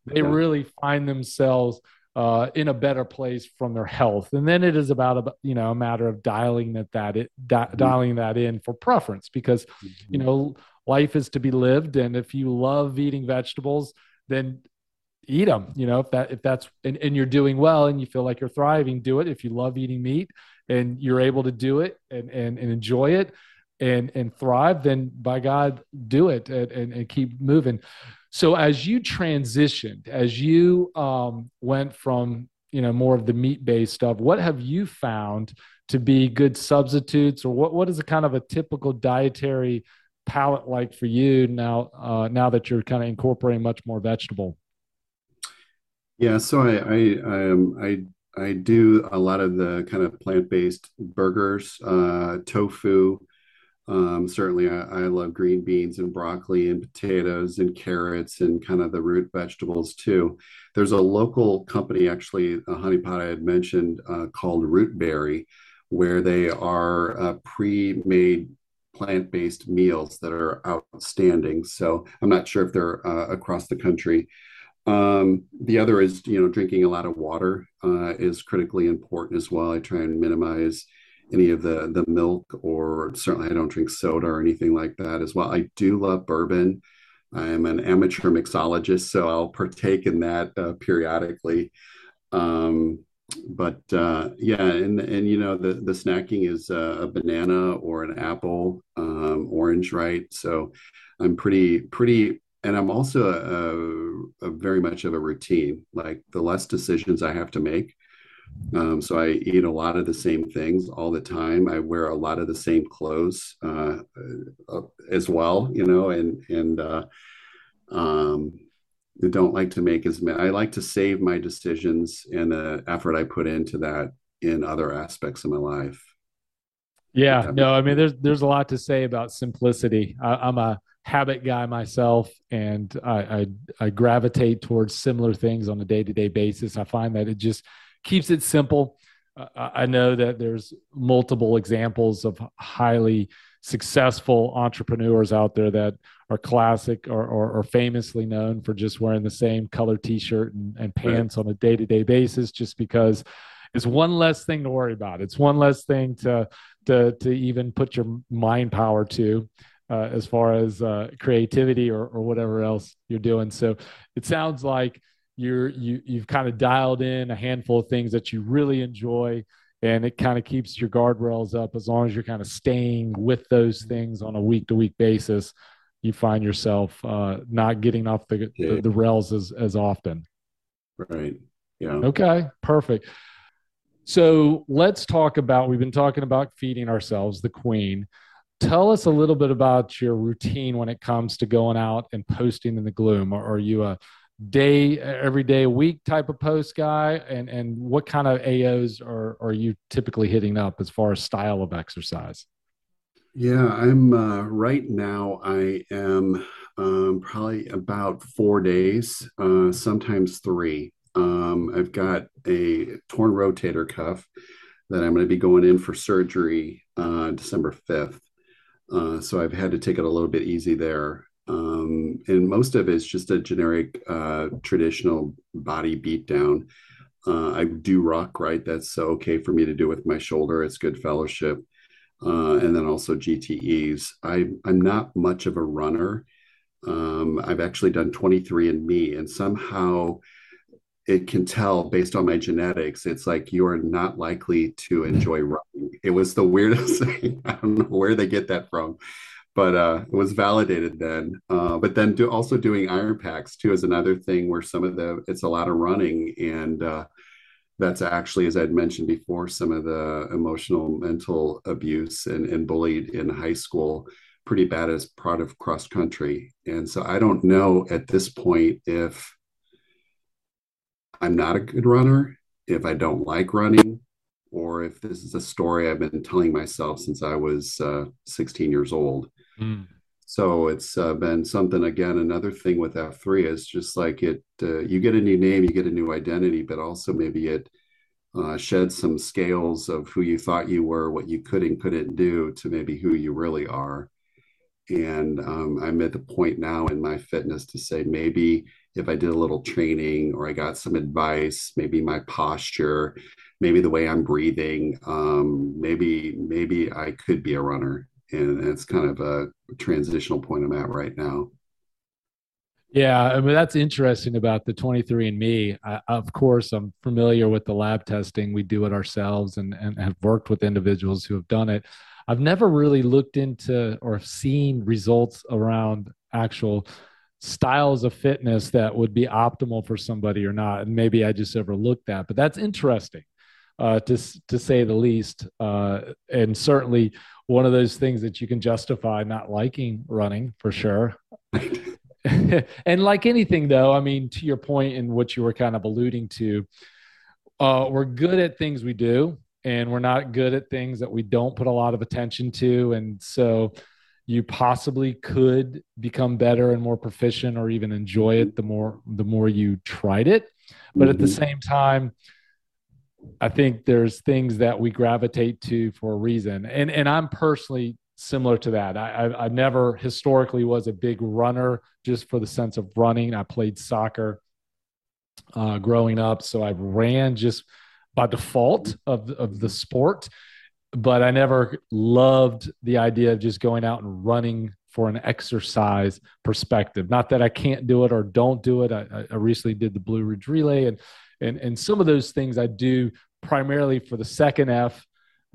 they yeah. really find themselves uh, in a better place from their health. And then it is about a you know a matter of dialing that that it, di- mm-hmm. dialing that in for preference because mm-hmm. you know life is to be lived, and if you love eating vegetables, then eat them you know if that if that's and, and you're doing well and you feel like you're thriving do it if you love eating meat and you're able to do it and, and, and enjoy it and, and thrive, then by God, do it and, and, and keep moving. So as you transitioned, as you um, went from, you know, more of the meat based stuff, what have you found to be good substitutes, or what what is a kind of a typical dietary palate like for you now uh, now that you're kind of incorporating much more vegetable? Yeah, so I I um, I I do a lot of the kind of plant-based burgers, uh, tofu. Um, certainly, I, I, love green beans and broccoli and potatoes and carrots and kind of the root vegetables too. There's a local company, actually, a honeypot I had mentioned, uh, called Rootberry, where they are uh, pre-made plant-based meals that are outstanding. So I'm not sure if they're uh, across the country um, the other is, you know, drinking a lot of water uh, is critically important as well. I try and minimize any of the the milk, or certainly I don't drink soda or anything like that as well. I do love bourbon. I am an amateur mixologist, so I'll partake in that uh, periodically. Um, but uh, yeah, and and you know the the snacking is a, a banana or an apple, um, orange, right? So I'm pretty pretty and I'm also a, a, very much of a routine. Like the less decisions I have to make, um, so I eat a lot of the same things all the time. I wear a lot of the same clothes uh, uh, as well, you know, and and uh, um, don't like to make as many. I like to save my decisions and the effort I put into that in other aspects of my life. Yeah, no, I mean, there's there's a lot to say about simplicity. I, I'm a habit guy myself, and I, I, I gravitate towards similar things on a day to day basis. I find that it just keeps it simple. Uh, I know that there's multiple examples of highly successful entrepreneurs out there that are classic or, or, or famously known for just wearing the same color t-shirt and, and pants right. on a day-to-day basis just because it's one less thing to worry about it's one less thing to to to even put your mind power to uh, as far as uh, creativity or, or whatever else you're doing. So it sounds like you're you you've kind of dialed in a handful of things that you really enjoy, and it kind of keeps your guardrails up as long as you're kind of staying with those things on a week to week basis. You find yourself uh, not getting off the, yeah. the the rails as as often. Right. Yeah. Okay. Perfect. So let's talk about. We've been talking about feeding ourselves the queen tell us a little bit about your routine when it comes to going out and posting in the gloom. Or are you a day every day week type of post guy? And and what kind of aos are, are you typically hitting up as far as style of exercise? Yeah i'm uh, right now i am um, probably about four days uh, sometimes three. Um, i've got a torn rotator cuff that i'm going to be going in for surgery uh, december 5th uh, so I've had to take it a little bit easy there. Um, and most of it's just a generic uh, traditional body beat down. Uh, I do rock, right? That's okay for me to do with my shoulder. It's good fellowship. Uh, and then also GTEs. I, I'm not much of a runner. Um, I've actually done 23andMe, and somehow it can tell based on my genetics, it's like you are not likely to enjoy running. It was the weirdest thing. I don't know where they get that from, but uh, it was validated then. Uh, but then do, also doing IronPAX too is another thing where some of the it's a lot of running and uh, that's actually as I'd mentioned before some of the emotional mental abuse and, and bullied in high school pretty bad as part of cross country. And so I don't know at this point if I'm not a good runner, if I don't like running, or if this is a story I've been telling myself since I was uh, 16 years old. Mm. So it's uh, been something again. Another thing with F3 is just like it, uh, you get a new name, you get a new identity, but also maybe it uh, sheds some scales of who you thought you were, what you could and couldn't do to maybe who you really are. And um, I'm at the point now in my fitness to say maybe if I did a little training or I got some advice, maybe my posture, maybe the way I'm breathing, um, maybe maybe I could be a runner, and it's kind of a transitional point I'm at right now. Yeah, I mean that's interesting about the 23andMe. I, of course, I'm familiar with the lab testing. We do it ourselves, and and have worked with individuals who have done it. I've never really looked into or seen results around actual styles of fitness that would be optimal for somebody or not. And maybe I just overlooked that, but that's interesting. uh, to to say the least. Uh, and certainly one of those things that you can justify not liking running for sure. and like anything, though, I mean, to your point and what you were kind of alluding to, uh, we're good at things we do, and we're not good at things that we don't put a lot of attention to. And so you possibly could become better and more proficient or even enjoy it the more the more you tried it but mm-hmm. at the mm-hmm. same time i think there's things that we gravitate to for a reason and and i'm personally similar to that i i, I never historically was a big runner just for the sense of running i played soccer uh, growing up so i ran just by default of of the sport but I never loved the idea of just going out and running for an exercise perspective. Not that I can't do it or don't do it. I, I recently did the Blue Ridge Relay, and and and some of those things I do primarily for the second F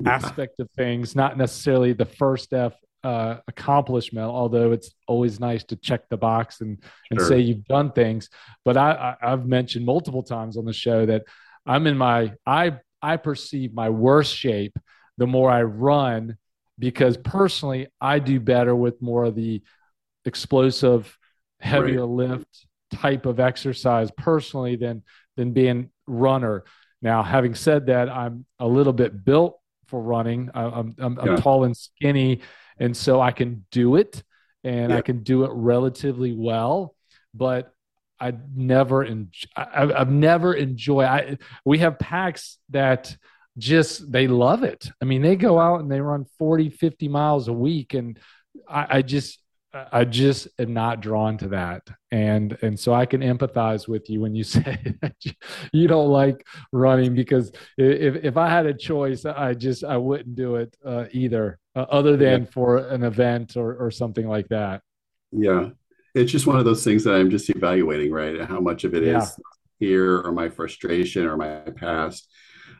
aspect of things, not necessarily the first F uh, accomplishment. Although it's always nice to check the box and and sure. say you've done things. But I, I I've mentioned multiple times on the show that I'm in my I I perceive my worst shape the more I run because personally I do better with more of the explosive, heavier right. lift type of exercise personally than than being runner. Now, having said that, I'm a little bit built for running. I, am I'm, I'm tall and skinny, and so I can do it, and yeah. I can do it relatively well. But I never, en- I, I've never enjoyed. I we have PAX that just they love it. I mean, they go out and they run 40, 50 miles a week. And I, I just I just am not drawn to that. And and so I can empathize with you when you say you don't like running because if if I had a choice, I just I wouldn't do it uh, either, uh, other than for an event or or something like that. Yeah, it's just one of those things that I'm just evaluating, right? How much of it yeah. is here or my frustration or my past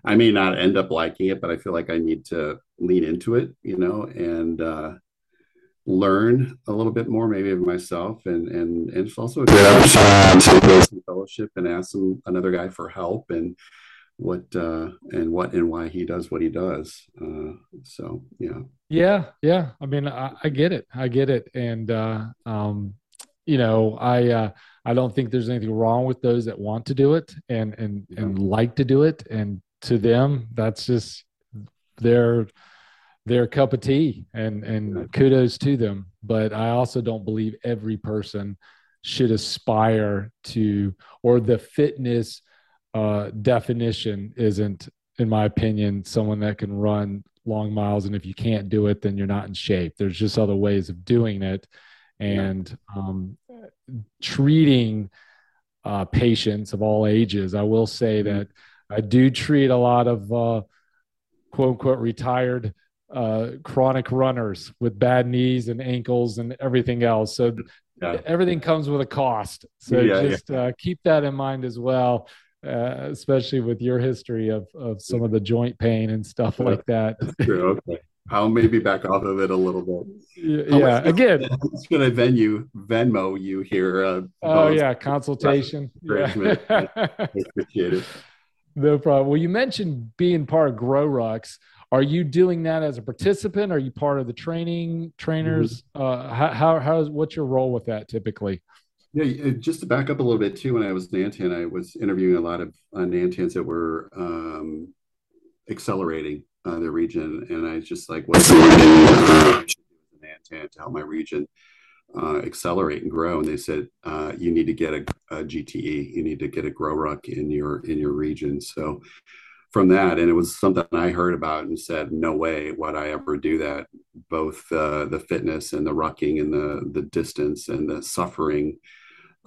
I may not end up liking it, but I feel like I need to lean into it, you know, and uh, learn a little bit more, maybe of myself, and and, and it's also a good opportunity to go some fellowship and ask some another guy for help and what uh, and what and why he does what he does. Uh, so yeah, yeah, yeah. I mean, I, I get it, I get it, and uh, um, you know, I. Uh, I don't think there's anything wrong with those that want to do it and and and like to do it. And to them, that's just their their cup of tea and and kudos to them. But i also don't believe every person should aspire to or the fitness uh, definition isn't in my opinion someone that can run long miles. And if you can't do it then you're not in shape. There's just other ways of doing it and um, treating uh, patients of all ages i will say mm-hmm. that I do treat a lot of uh, quote unquote retired uh, chronic runners with bad knees and ankles and everything else. So yeah. everything comes with a cost. So yeah, just yeah. Uh, keep that in mind as well. Uh, especially with your history of, of some of the joint pain and stuff like that. True. Okay. I'll maybe back off of it a little bit. Yeah. yeah. Again, it's going to venue Venmo you here. Uh, oh yeah, consultation. Yeah. appreciate it. No problem. Well, you mentioned being part of GrowRucks. Are you doing that as a participant? Are you part of the training trainers? Mm-hmm. Uh, how, how, how is, what's your role with that typically? Yeah, just to back up a little bit too, when I was Nantan, I was interviewing a lot of uh, Nantans that were um, accelerating uh, their region, and I just like, what's the Nantan to help my region? uh, accelerate and grow. And they said, uh, you need to get a, a, GTE, you need to get a GrowRuck in your in your region. So from that, and it was something I heard about and said, no way would I ever do that. Both uh, the fitness and the rucking and the the distance and the suffering.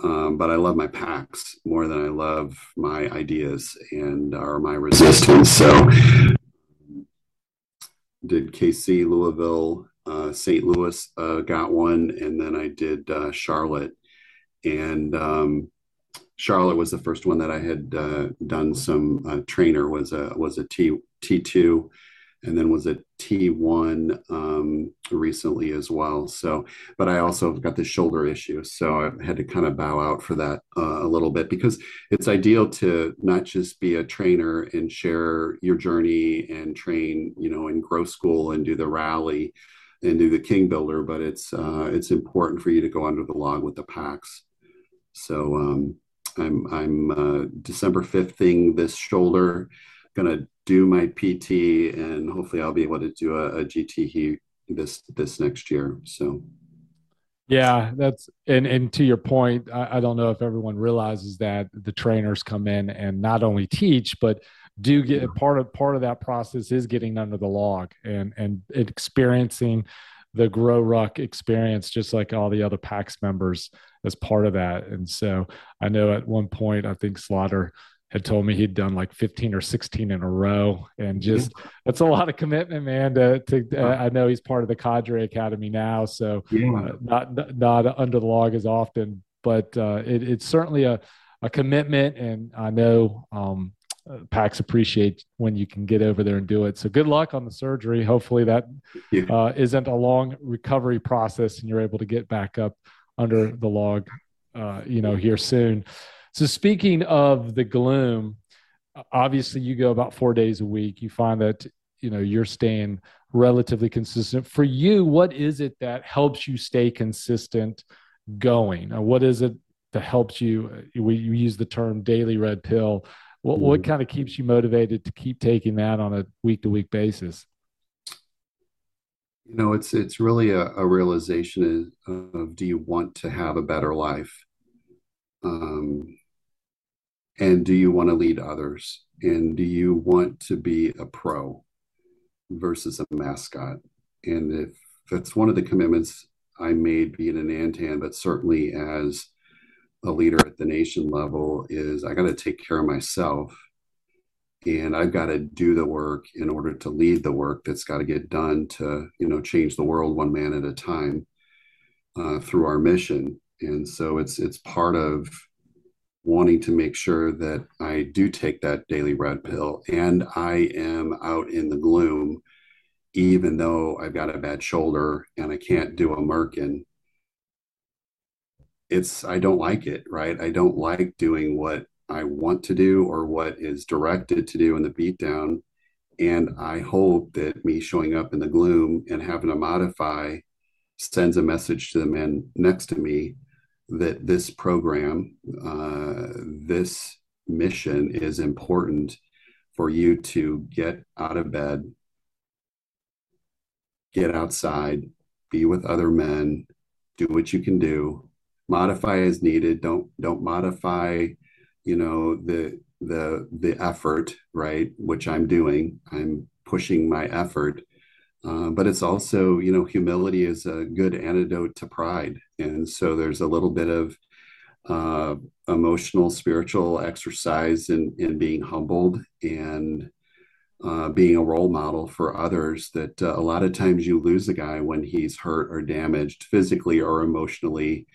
Um, but I love my PAX more than I love my ideas and or my resistance. So did KC Louisville uh, St. Louis uh, got one, and then I did uh, Charlotte. And um, Charlotte was the first one that I had uh, done some uh, trainer was a was a T T two, and then was at T1 um, recently as well. So, but I also got the shoulder issue, so I had to kind of bow out for that uh, a little bit because it's ideal to not just be a trainer and share your journey and train, you know, in growth school and do the rally and do the king builder, but it's uh, it's important for you to go under the log with the PAX. So um, I'm I'm uh, December fifth thing this shoulder, gonna do my PT and hopefully I'll be able to do a, a GT heat this this next year. So yeah, that's and and to your point, I, I, don't know if everyone realizes that the trainers come in and not only teach, but do get part of part of that process is getting under the log and and experiencing the GrowRuck experience, just like all the other PAX members as part of that. And so I know at one point I think Slaughter had told me he'd done like 15 or 16 in a row and just yeah. that's a lot of commitment man to, to uh, i know he's part of the cadre academy now so uh, not not under the log as often but uh, it, it's certainly a, a commitment and i know um, uh, PAX appreciate when you can get over there and do it. So good luck on the surgery. Hopefully that uh, isn't a long recovery process and you're able to get back up under the log, uh, you know, here soon. So speaking of the gloom, obviously you go about four days a week. You find that you know you're staying relatively consistent. For you, what is it that helps you stay consistent going? what is it that helps you? We use the term daily red pill. What mm-hmm. what kind of keeps you motivated to keep taking that on a week to week basis? You know, it's it's really a, a realization of, of, do you want to have a better life? Um, and do you want to lead others? And do you want to be a pro versus a mascot? And if that's one of the commitments i made being a Nantan but certainly as a leader at the nation level is i got to take care of myself. And i've got to do the work in order to lead the work that's got to get done to you know change the world one man at a time uh, through our mission. And so it's it's part of wanting to make sure that I do take that daily red pill and I am out in the gloom, even though I've got a bad shoulder and I can't do a Merkin. It's, I don't like it, right? I don't like doing what I want to do or what is directed to do in the beatdown. And I hope that me showing up in the gloom and having to modify sends a message to the man next to me that this program, uh, this mission is important for you to get out of bed, get outside, be with other men, do what you can do, modify as needed. Don't don't modify, you know, the the the effort, right? Which I'm doing. I'm pushing my effort uh, but it's also, you know, humility is a good antidote to pride. And so there's a little bit of uh, emotional, spiritual exercise in, in being humbled and uh, being a role model for others that uh, a lot of times you lose a guy when he's hurt or damaged physically or emotionally.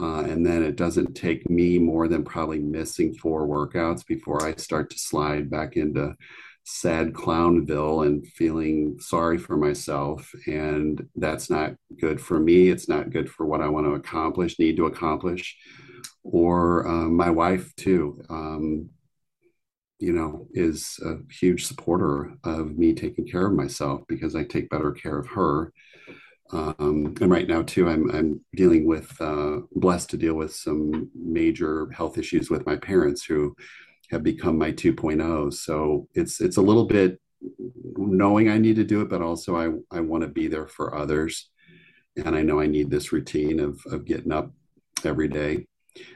Uh, and then it doesn't take me more than probably missing four workouts before I start to slide back into sad clownville and feeling sorry for myself and that's not good for me. It's not good for what i want to accomplish need to accomplish or uh, my wife too um, you know is a huge supporter of me taking care of myself because i take better care of her. Um, and right now too i'm, I'm dealing with uh, blessed to deal with some major health issues with my parents who have become my 2.0 so it's it's a little bit knowing i need to do it but also i i want to be there for others. And i know i need this routine of of getting up every day.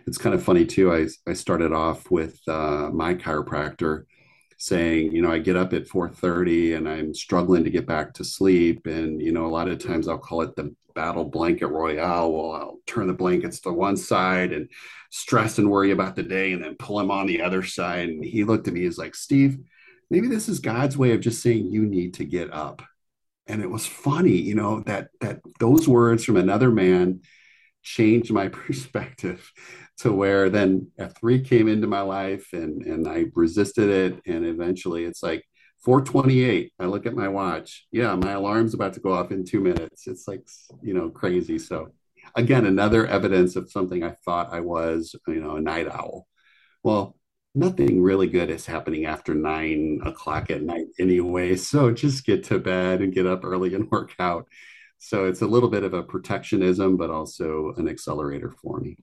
It's kind of funny too i i started off with uh, my chiropractor saying you know i get up at 4.30 and i'm struggling to get back to sleep. And you know a lot of times i'll call it the battle blanket royale. Well i'll turn the blankets to one side and stress and worry about the day and then pull him on the other side. And he looked at me he's like steve maybe this is god's way of just saying you need to get up. And it was funny you know that that those words from another man changed my perspective to where then F3 came into my life and and I resisted it and eventually it's like 428. I look at my watch. Yeah, my alarm's about to go off in two minutes. It's like, you know, crazy. So again, another evidence of something I thought I was, you know, a night owl. Well, nothing really good is happening after nine o'clock at night anyway. So just get to bed and get up early and work out. So it's a little bit of a protectionism, but also an accelerator for me.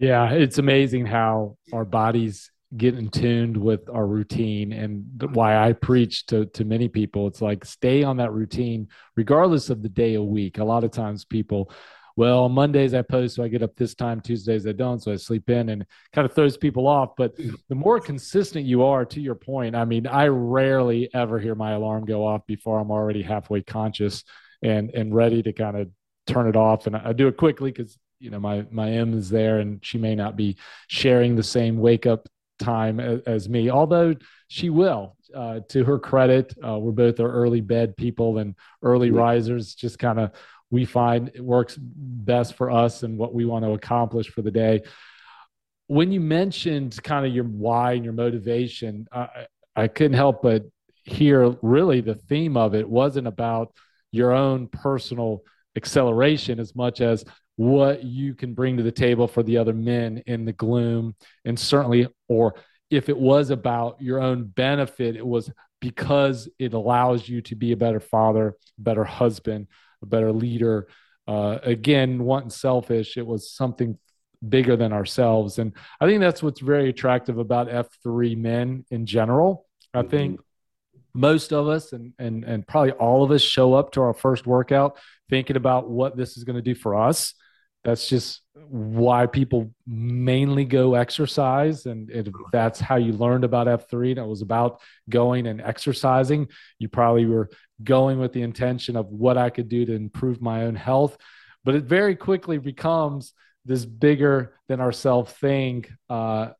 Yeah, it's amazing how our bodies get in tuned with our routine and why I preach to to many people it's like stay on that routine regardless of the day of week. A lot of times people well, Mondays I post, so I get up this time. Tuesdays I don't, so I sleep in, and kind of throws people off. But the more consistent you are, to your point, I mean, I rarely ever hear my alarm go off before I'm already halfway conscious and and ready to kind of turn it off. And I do it quickly because you know my my M is there, and she may not be sharing the same wake up time as, as me, although she will. Uh, to her credit, uh, we're both are early bed people and early risers. Just kind of we find it works best for us and what we want to accomplish for the day. When you mentioned kind of your why and your motivation, I, I couldn't help but hear really the theme of it wasn't about your own personal acceleration as much as what you can bring to the table for the other men in the gloom and certainly or if it was about your own benefit it was because it allows you to be a better father better husband a better leader. Uh, again, wasn't selfish. It was something bigger than ourselves. And I think that's what's very attractive about F3 men in general. I mm-hmm. think most of us and, and, and probably all of us show up to our first workout thinking about what this is going to do for us. That's just why people mainly go exercise and if that's how you learned about f3 and it was about going and exercising. You probably were going with the intention of what i could do to improve my own health but it very quickly becomes this bigger than ourself thing uh,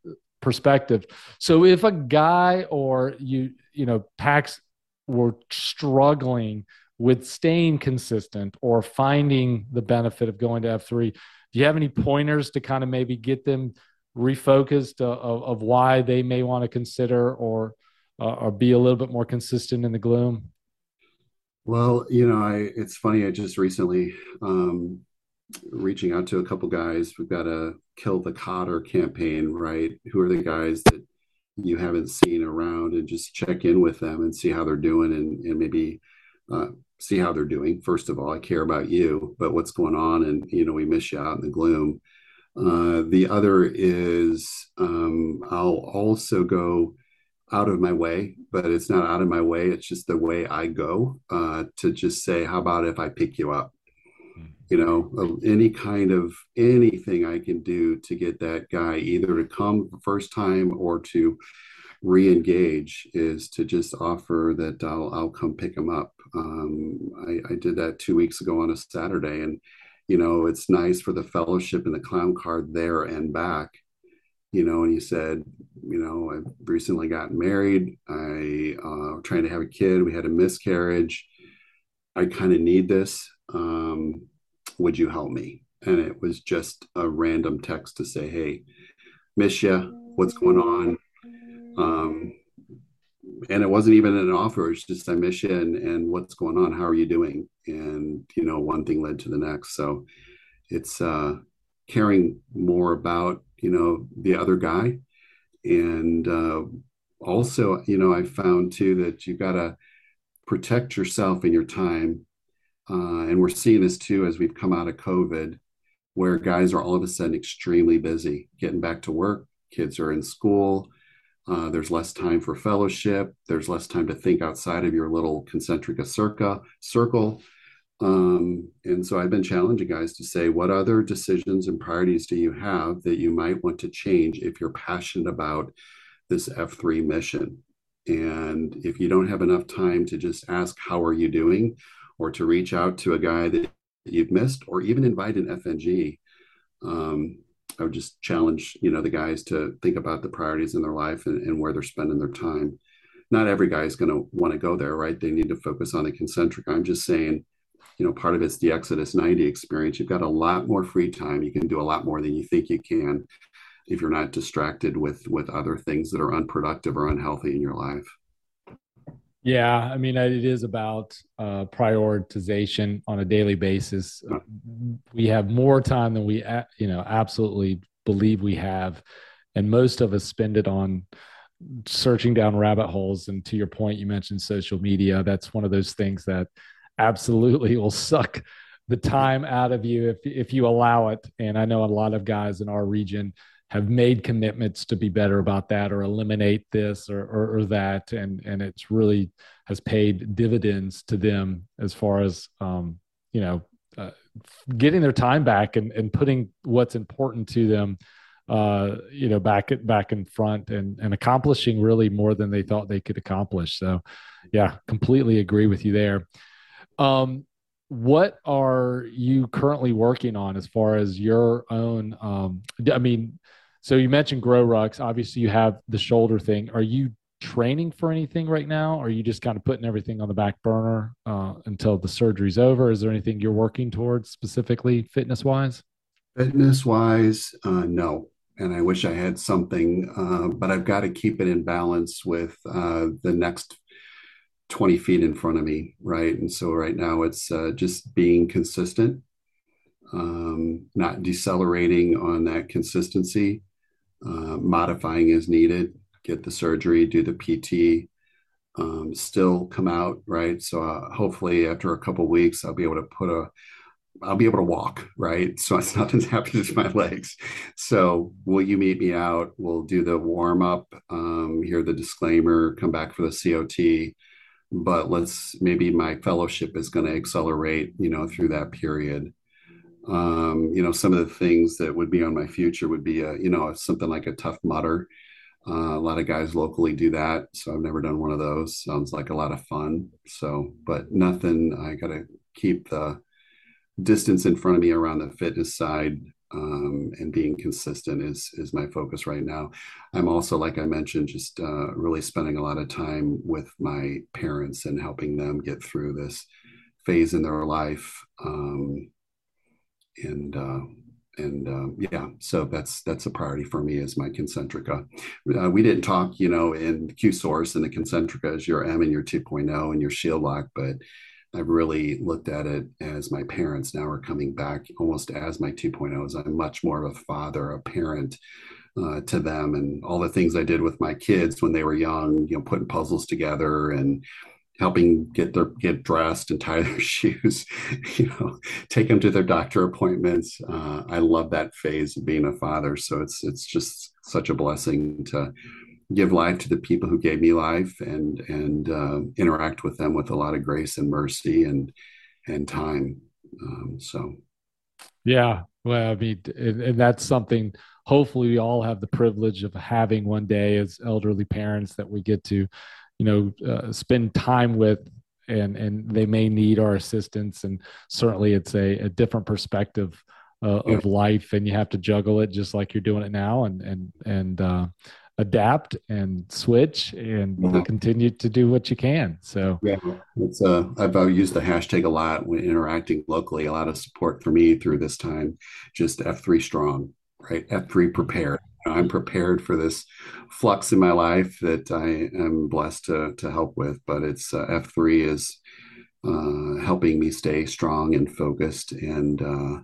perspective so if a guy or you you know PAX were struggling with staying consistent or finding the benefit of going to F3. Do you have any pointers to kind of maybe get them refocused uh, of, of why they may want to consider or uh, or be a little bit more consistent in the gloom? Well, you know, I it's funny. I just recently um, reaching out to a couple guys. We've got a kill the Kotter campaign, right? Who are the guys that you haven't seen around, and just check in with them and see how they're doing, and and maybe uh, see how they're doing. First of all, I care about you, but what's going on, and you know, we miss you out in the gloom. Uh, the other is um, I'll also go out of my way, but it's not out of my way. It's just the way I go uh, to just say, how about if I pick you up? You know, any kind of anything I can do to get that guy either to come the first time or to re-engage is to just offer that I'll, I'll come pick him up. Um, I, I, did that two weeks ago on a Saturday, and you know it's nice for the fellowship and the clown card there and back. You know, and he said, you know, i've recently got married. I uh, trying to have a kid. We had a miscarriage. I kind of need this. Um, would you help me? And it was just a random text to say, hey, miss you. What's going on? Um, and it wasn't even an offer. It's just I miss you and, and what's going on? How are you doing? And you know, one thing led to the next. So it's uh, caring more about you know the other guy, and uh, also you know I found too that you've got to protect yourself and your time. Uh, and we're seeing this too as we've come out of COVID, where guys are all of a sudden extremely busy getting back to work. Kids are in school uh, there's less time for fellowship. There's less time to think outside of your little concentric circa, circle. Um, and so I've been challenging guys to say, what other decisions and priorities do you have that you might want to change if you're passionate about this F3 mission? And if you don't have enough time to just ask, how are you doing? Or to reach out to a guy that you've missed, or even invite an FNG, um, I would just challenge, you know, the guys to think about the priorities in their life and, and where they're spending their time. Not every guy is going to want to go there, right? They need to focus on the concentric. I'm just saying, you know, part of it's the Exodus 90 experience. You've got a lot more free time. You can do a lot more than you think you can if you're not distracted with with other things that are unproductive or unhealthy in your life. Yeah, I mean, it is about uh, prioritization on a daily basis. We have more time than we, you know, absolutely believe we have, and most of us spend it on searching down rabbit holes. And to your point, you mentioned social media. That's one of those things that absolutely will suck the time out of you if if you allow it. And I know a lot of guys in our region have made commitments to be better about that or eliminate this or, or, or that. And and it's really has paid dividends to them as far as um, you know uh, getting their time back and, and putting what's important to them uh, you know back back in front and and accomplishing really more than they thought they could accomplish. So yeah completely agree with you there. Um, what are you currently working on as far as your own um, i mean so you mentioned GrowRucks. Obviously, you have the shoulder thing. Are you training for anything right now? Or are you just kind of putting everything on the back burner uh, until the surgery's over? Is there anything you're working towards specifically, fitness wise? Fitness wise, uh, no. And I wish I had something, uh, but I've got to keep it in balance with uh, the next 20 feet in front of me, right? And so right now it's uh, just being consistent, um, not decelerating on that consistency uh, modifying as needed, get the surgery, do the PT, um, still come out, right? So uh, hopefully after a couple weeks, I'll be able to put a, I'll be able to walk, right? So it's nothing's happened to my legs. So will you meet me out? We'll do the warm up, um, hear the disclaimer, come back for the COT. But let's maybe my fellowship is going to accelerate, you know, through that period um, you know, some of the things that would be on my future would be, a, you know, something like a Tough Mudder. Uh, a lot of guys locally do that, so I've never done one of those. Sounds like a lot of fun. So, but nothing. I got to keep the distance in front of me around the fitness side um, and being consistent is is my focus right now. I'm also, like I mentioned, just uh, really spending a lot of time with my parents and helping them get through this phase in their life. Um, and uh, and uh, yeah, so that's that's a priority for me as my Concentrica. Uh, we didn't talk, you know, in Q source and the Concentrica as your M and your 2.0 and your shield lock, but I've really looked at it as my parents now are coming back almost as my 2.0s. I'm much more of a father, a parent uh, to them, and all the things I did with my kids when they were young, you know, putting puzzles together and helping get their get dressed and tie their shoes you know take them to their doctor appointments. Uh, i love that phase of being a father. So it's it's just such a blessing to give life to the people who gave me life and and uh, interact with them with a lot of grace and mercy and and time. Um, so. Yeah. Well i mean and, and that's something hopefully we all have the privilege of having one day as elderly parents that we get to you know uh, spend time with and and they may need our assistance. And certainly it's a, a different perspective uh, yeah. of life and you have to juggle it just like you're doing it now and and and uh, adapt and switch and yeah. continue to do what you can. So yeah it's uh i've used the hashtag a lot when interacting locally a lot of support for me through this time. Just f3 strong right? F3 prepared I'm prepared for this flux in my life that I am blessed to, to help with. But it's uh, F3 is uh, helping me stay strong and focused and uh,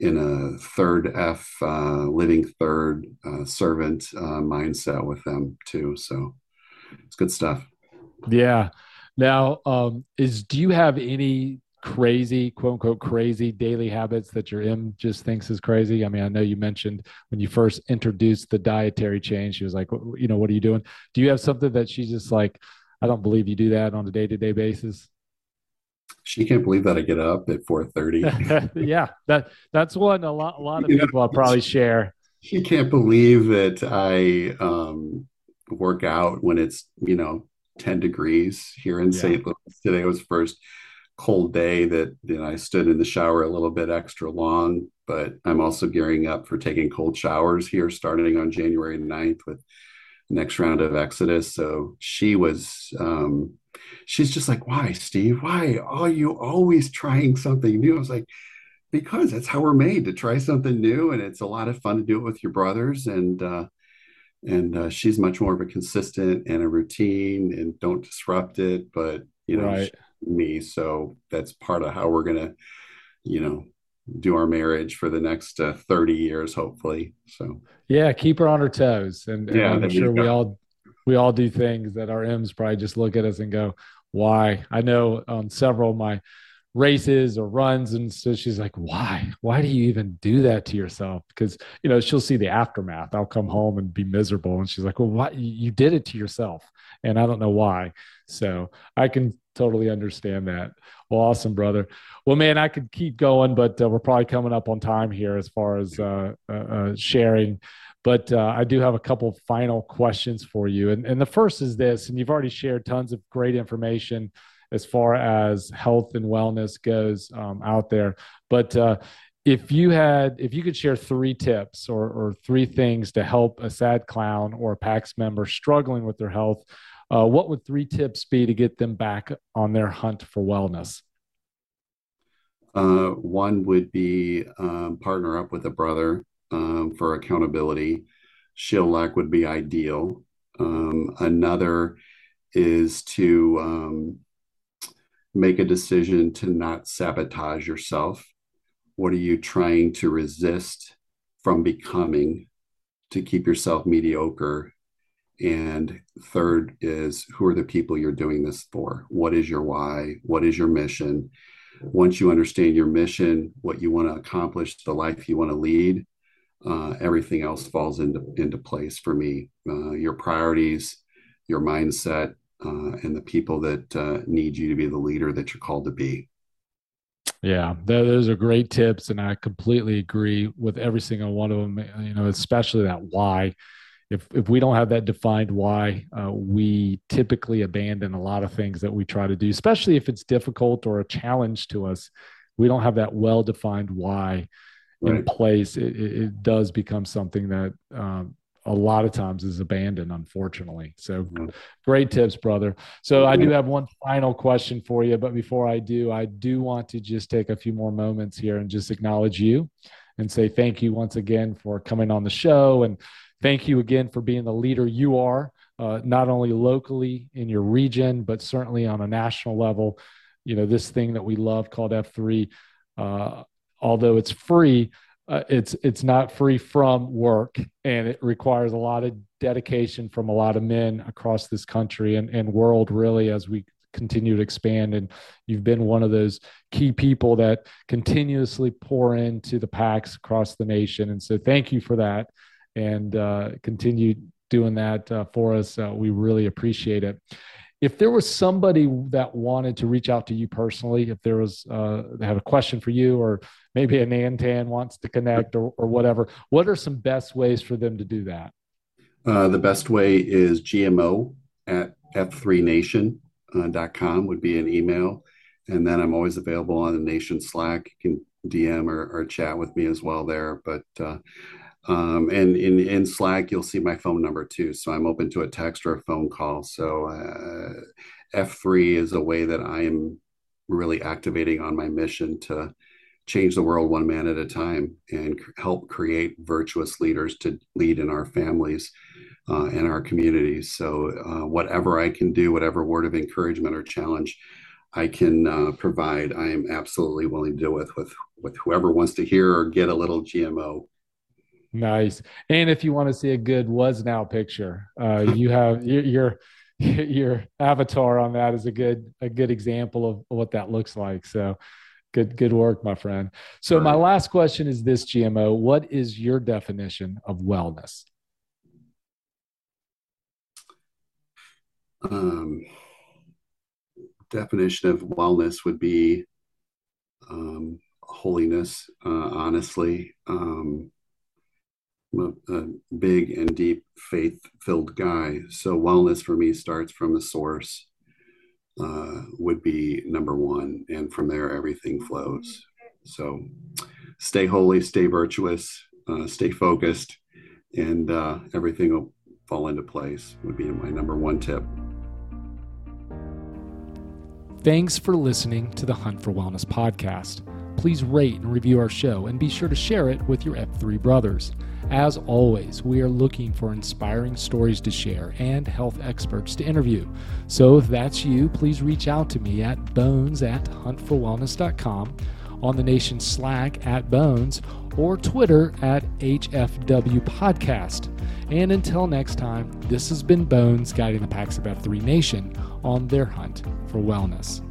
in a third F, uh, living third uh, servant uh, mindset with them too. So it's good stuff. Yeah. Now, um, is do you have any crazy, quote unquote, crazy daily habits that your M just thinks is crazy? I mean, I know you mentioned when you first introduced the dietary change, she was like, you know, what are you doing? Do you have something that she's just like, I don't believe you do that on a day to day basis? She can't believe that I get up at 4:30. yeah, that that's one a lot a lot of you people know, probably share. She can't believe that I um, work out when it's you know 10 degrees here in yeah. St. Louis. Today was first cold day that you know I stood in the shower a little bit extra long, but I'm also gearing up for taking cold showers here starting on January 9th with next round of Exodus. So she was um she's just like, why, Steve? Why are you always trying something new? I was like, because that's how we're made to try something new and it's a lot of fun to do it with your brothers and uh and uh, she's much more of a consistent and a routine and don't disrupt it but you know right. Me. So that's part of how we're gonna you know do our marriage for the next uh, 30 years hopefully. So yeah keep her on her toes. And, and yeah, i'm sure we all we all do things that our m's probably just look at us and go why? I know on several of my races or runs and so she's like why? Why do you even do that to yourself? Because you know she'll see the aftermath. I'll come home and be miserable and she's like well why you did it to yourself. And i don't know why. So i can totally understand that well awesome brother well man i could keep going but uh, we're probably coming up on time here as far as uh, uh, uh sharing but uh, I do have a couple final questions for you. And, and the first is this, and you've already shared tons of great information as far as health and wellness goes um, out there. But uh, if you had, if you could share three tips or, or three things to help a sad clown or a PAX member struggling with their health, uh, what would three tips be to get them back on their hunt for wellness? Uh, one would be um, partner up with a brother um, for accountability. Shield Lock would be ideal. Um, another is to um, make a decision to not sabotage yourself. What are you trying to resist from becoming to keep yourself mediocre? And third is who are the people you're doing this for? What is your why? What is your mission? Once you understand your mission, what you want to accomplish, the life you want to lead, uh, everything else falls into, into place for me. Uh, your priorities, your mindset, uh, and the people that uh, need you to be the leader that you're called to be. Yeah, those are great tips, and I completely agree with every single one of them. You know, especially that why. If if we don't have that defined why, uh, we typically abandon a lot of things that we try to do, especially if it's difficult or a challenge to us. We don't have that well defined why right. in place. It, it, does become something that um, a lot of times is abandoned, unfortunately. So great tips, brother. So I do have one final question for you, but before I do, I do want to just take a few more moments here and just acknowledge you and say thank you once again for coming on the show and thank you again for being the leader you are, uh, not only locally in your region, but certainly on a national level. You know, this thing that we love called F3, uh, although it's free, uh, it's it's not free from work and it requires a lot of dedication from a lot of men across this country and, and world really as we continue to expand. And you've been one of those key people that continuously pour into the PAX across the nation. And so thank you for that and uh, continue doing that uh, for us uh, we really appreciate it if there was somebody that wanted to reach out to you personally, if there was uh, they have a question for you, or maybe a Nantan wants to connect, or, or whatever, what are some best ways for them to do that? Uh, the best way is GMO at f3nation.com would be an email, and then I'm always available on the Nation Slack. You can DM or, or chat with me as well there, but. Um, and in, in Slack, you'll see my phone number too. So I'm open to a text or a phone call. So uh, F3 is a way that I am really activating on my mission to change the world one man at a time and help create virtuous leaders to lead in our families uh, and our communities. So, uh, whatever I can do, whatever word of encouragement or challenge I can uh, provide, I am absolutely willing to do with with with whoever wants to hear or get a little GMO Nice. And if you want to see a good was now picture, uh, you have your, your your avatar on that is a good a good example of what that looks like. So good good work, my friend. So my last question is this GMO, what is your definition of wellness? Um definition of wellness would be um holiness, uh, honestly. Um a, big and deep faith filled guy. So wellness for me starts from the source, uh, would be number one. And from there, everything flows. So stay holy, stay virtuous, uh, stay focused, and uh, everything will fall into place, would be my number one tip. Thanks for listening to the Hunt for Wellness podcast. Please rate and review our show and be sure to share it with your F3 brothers. As always, we are looking for inspiring stories to share and health experts to interview. So if that's you, please reach out to me at bones at huntforwellness.com, on the nation's Slack at bones, or Twitter at HFW Podcast. And until next time, this has been Bones guiding the PAX of F3 Nation on their hunt for wellness.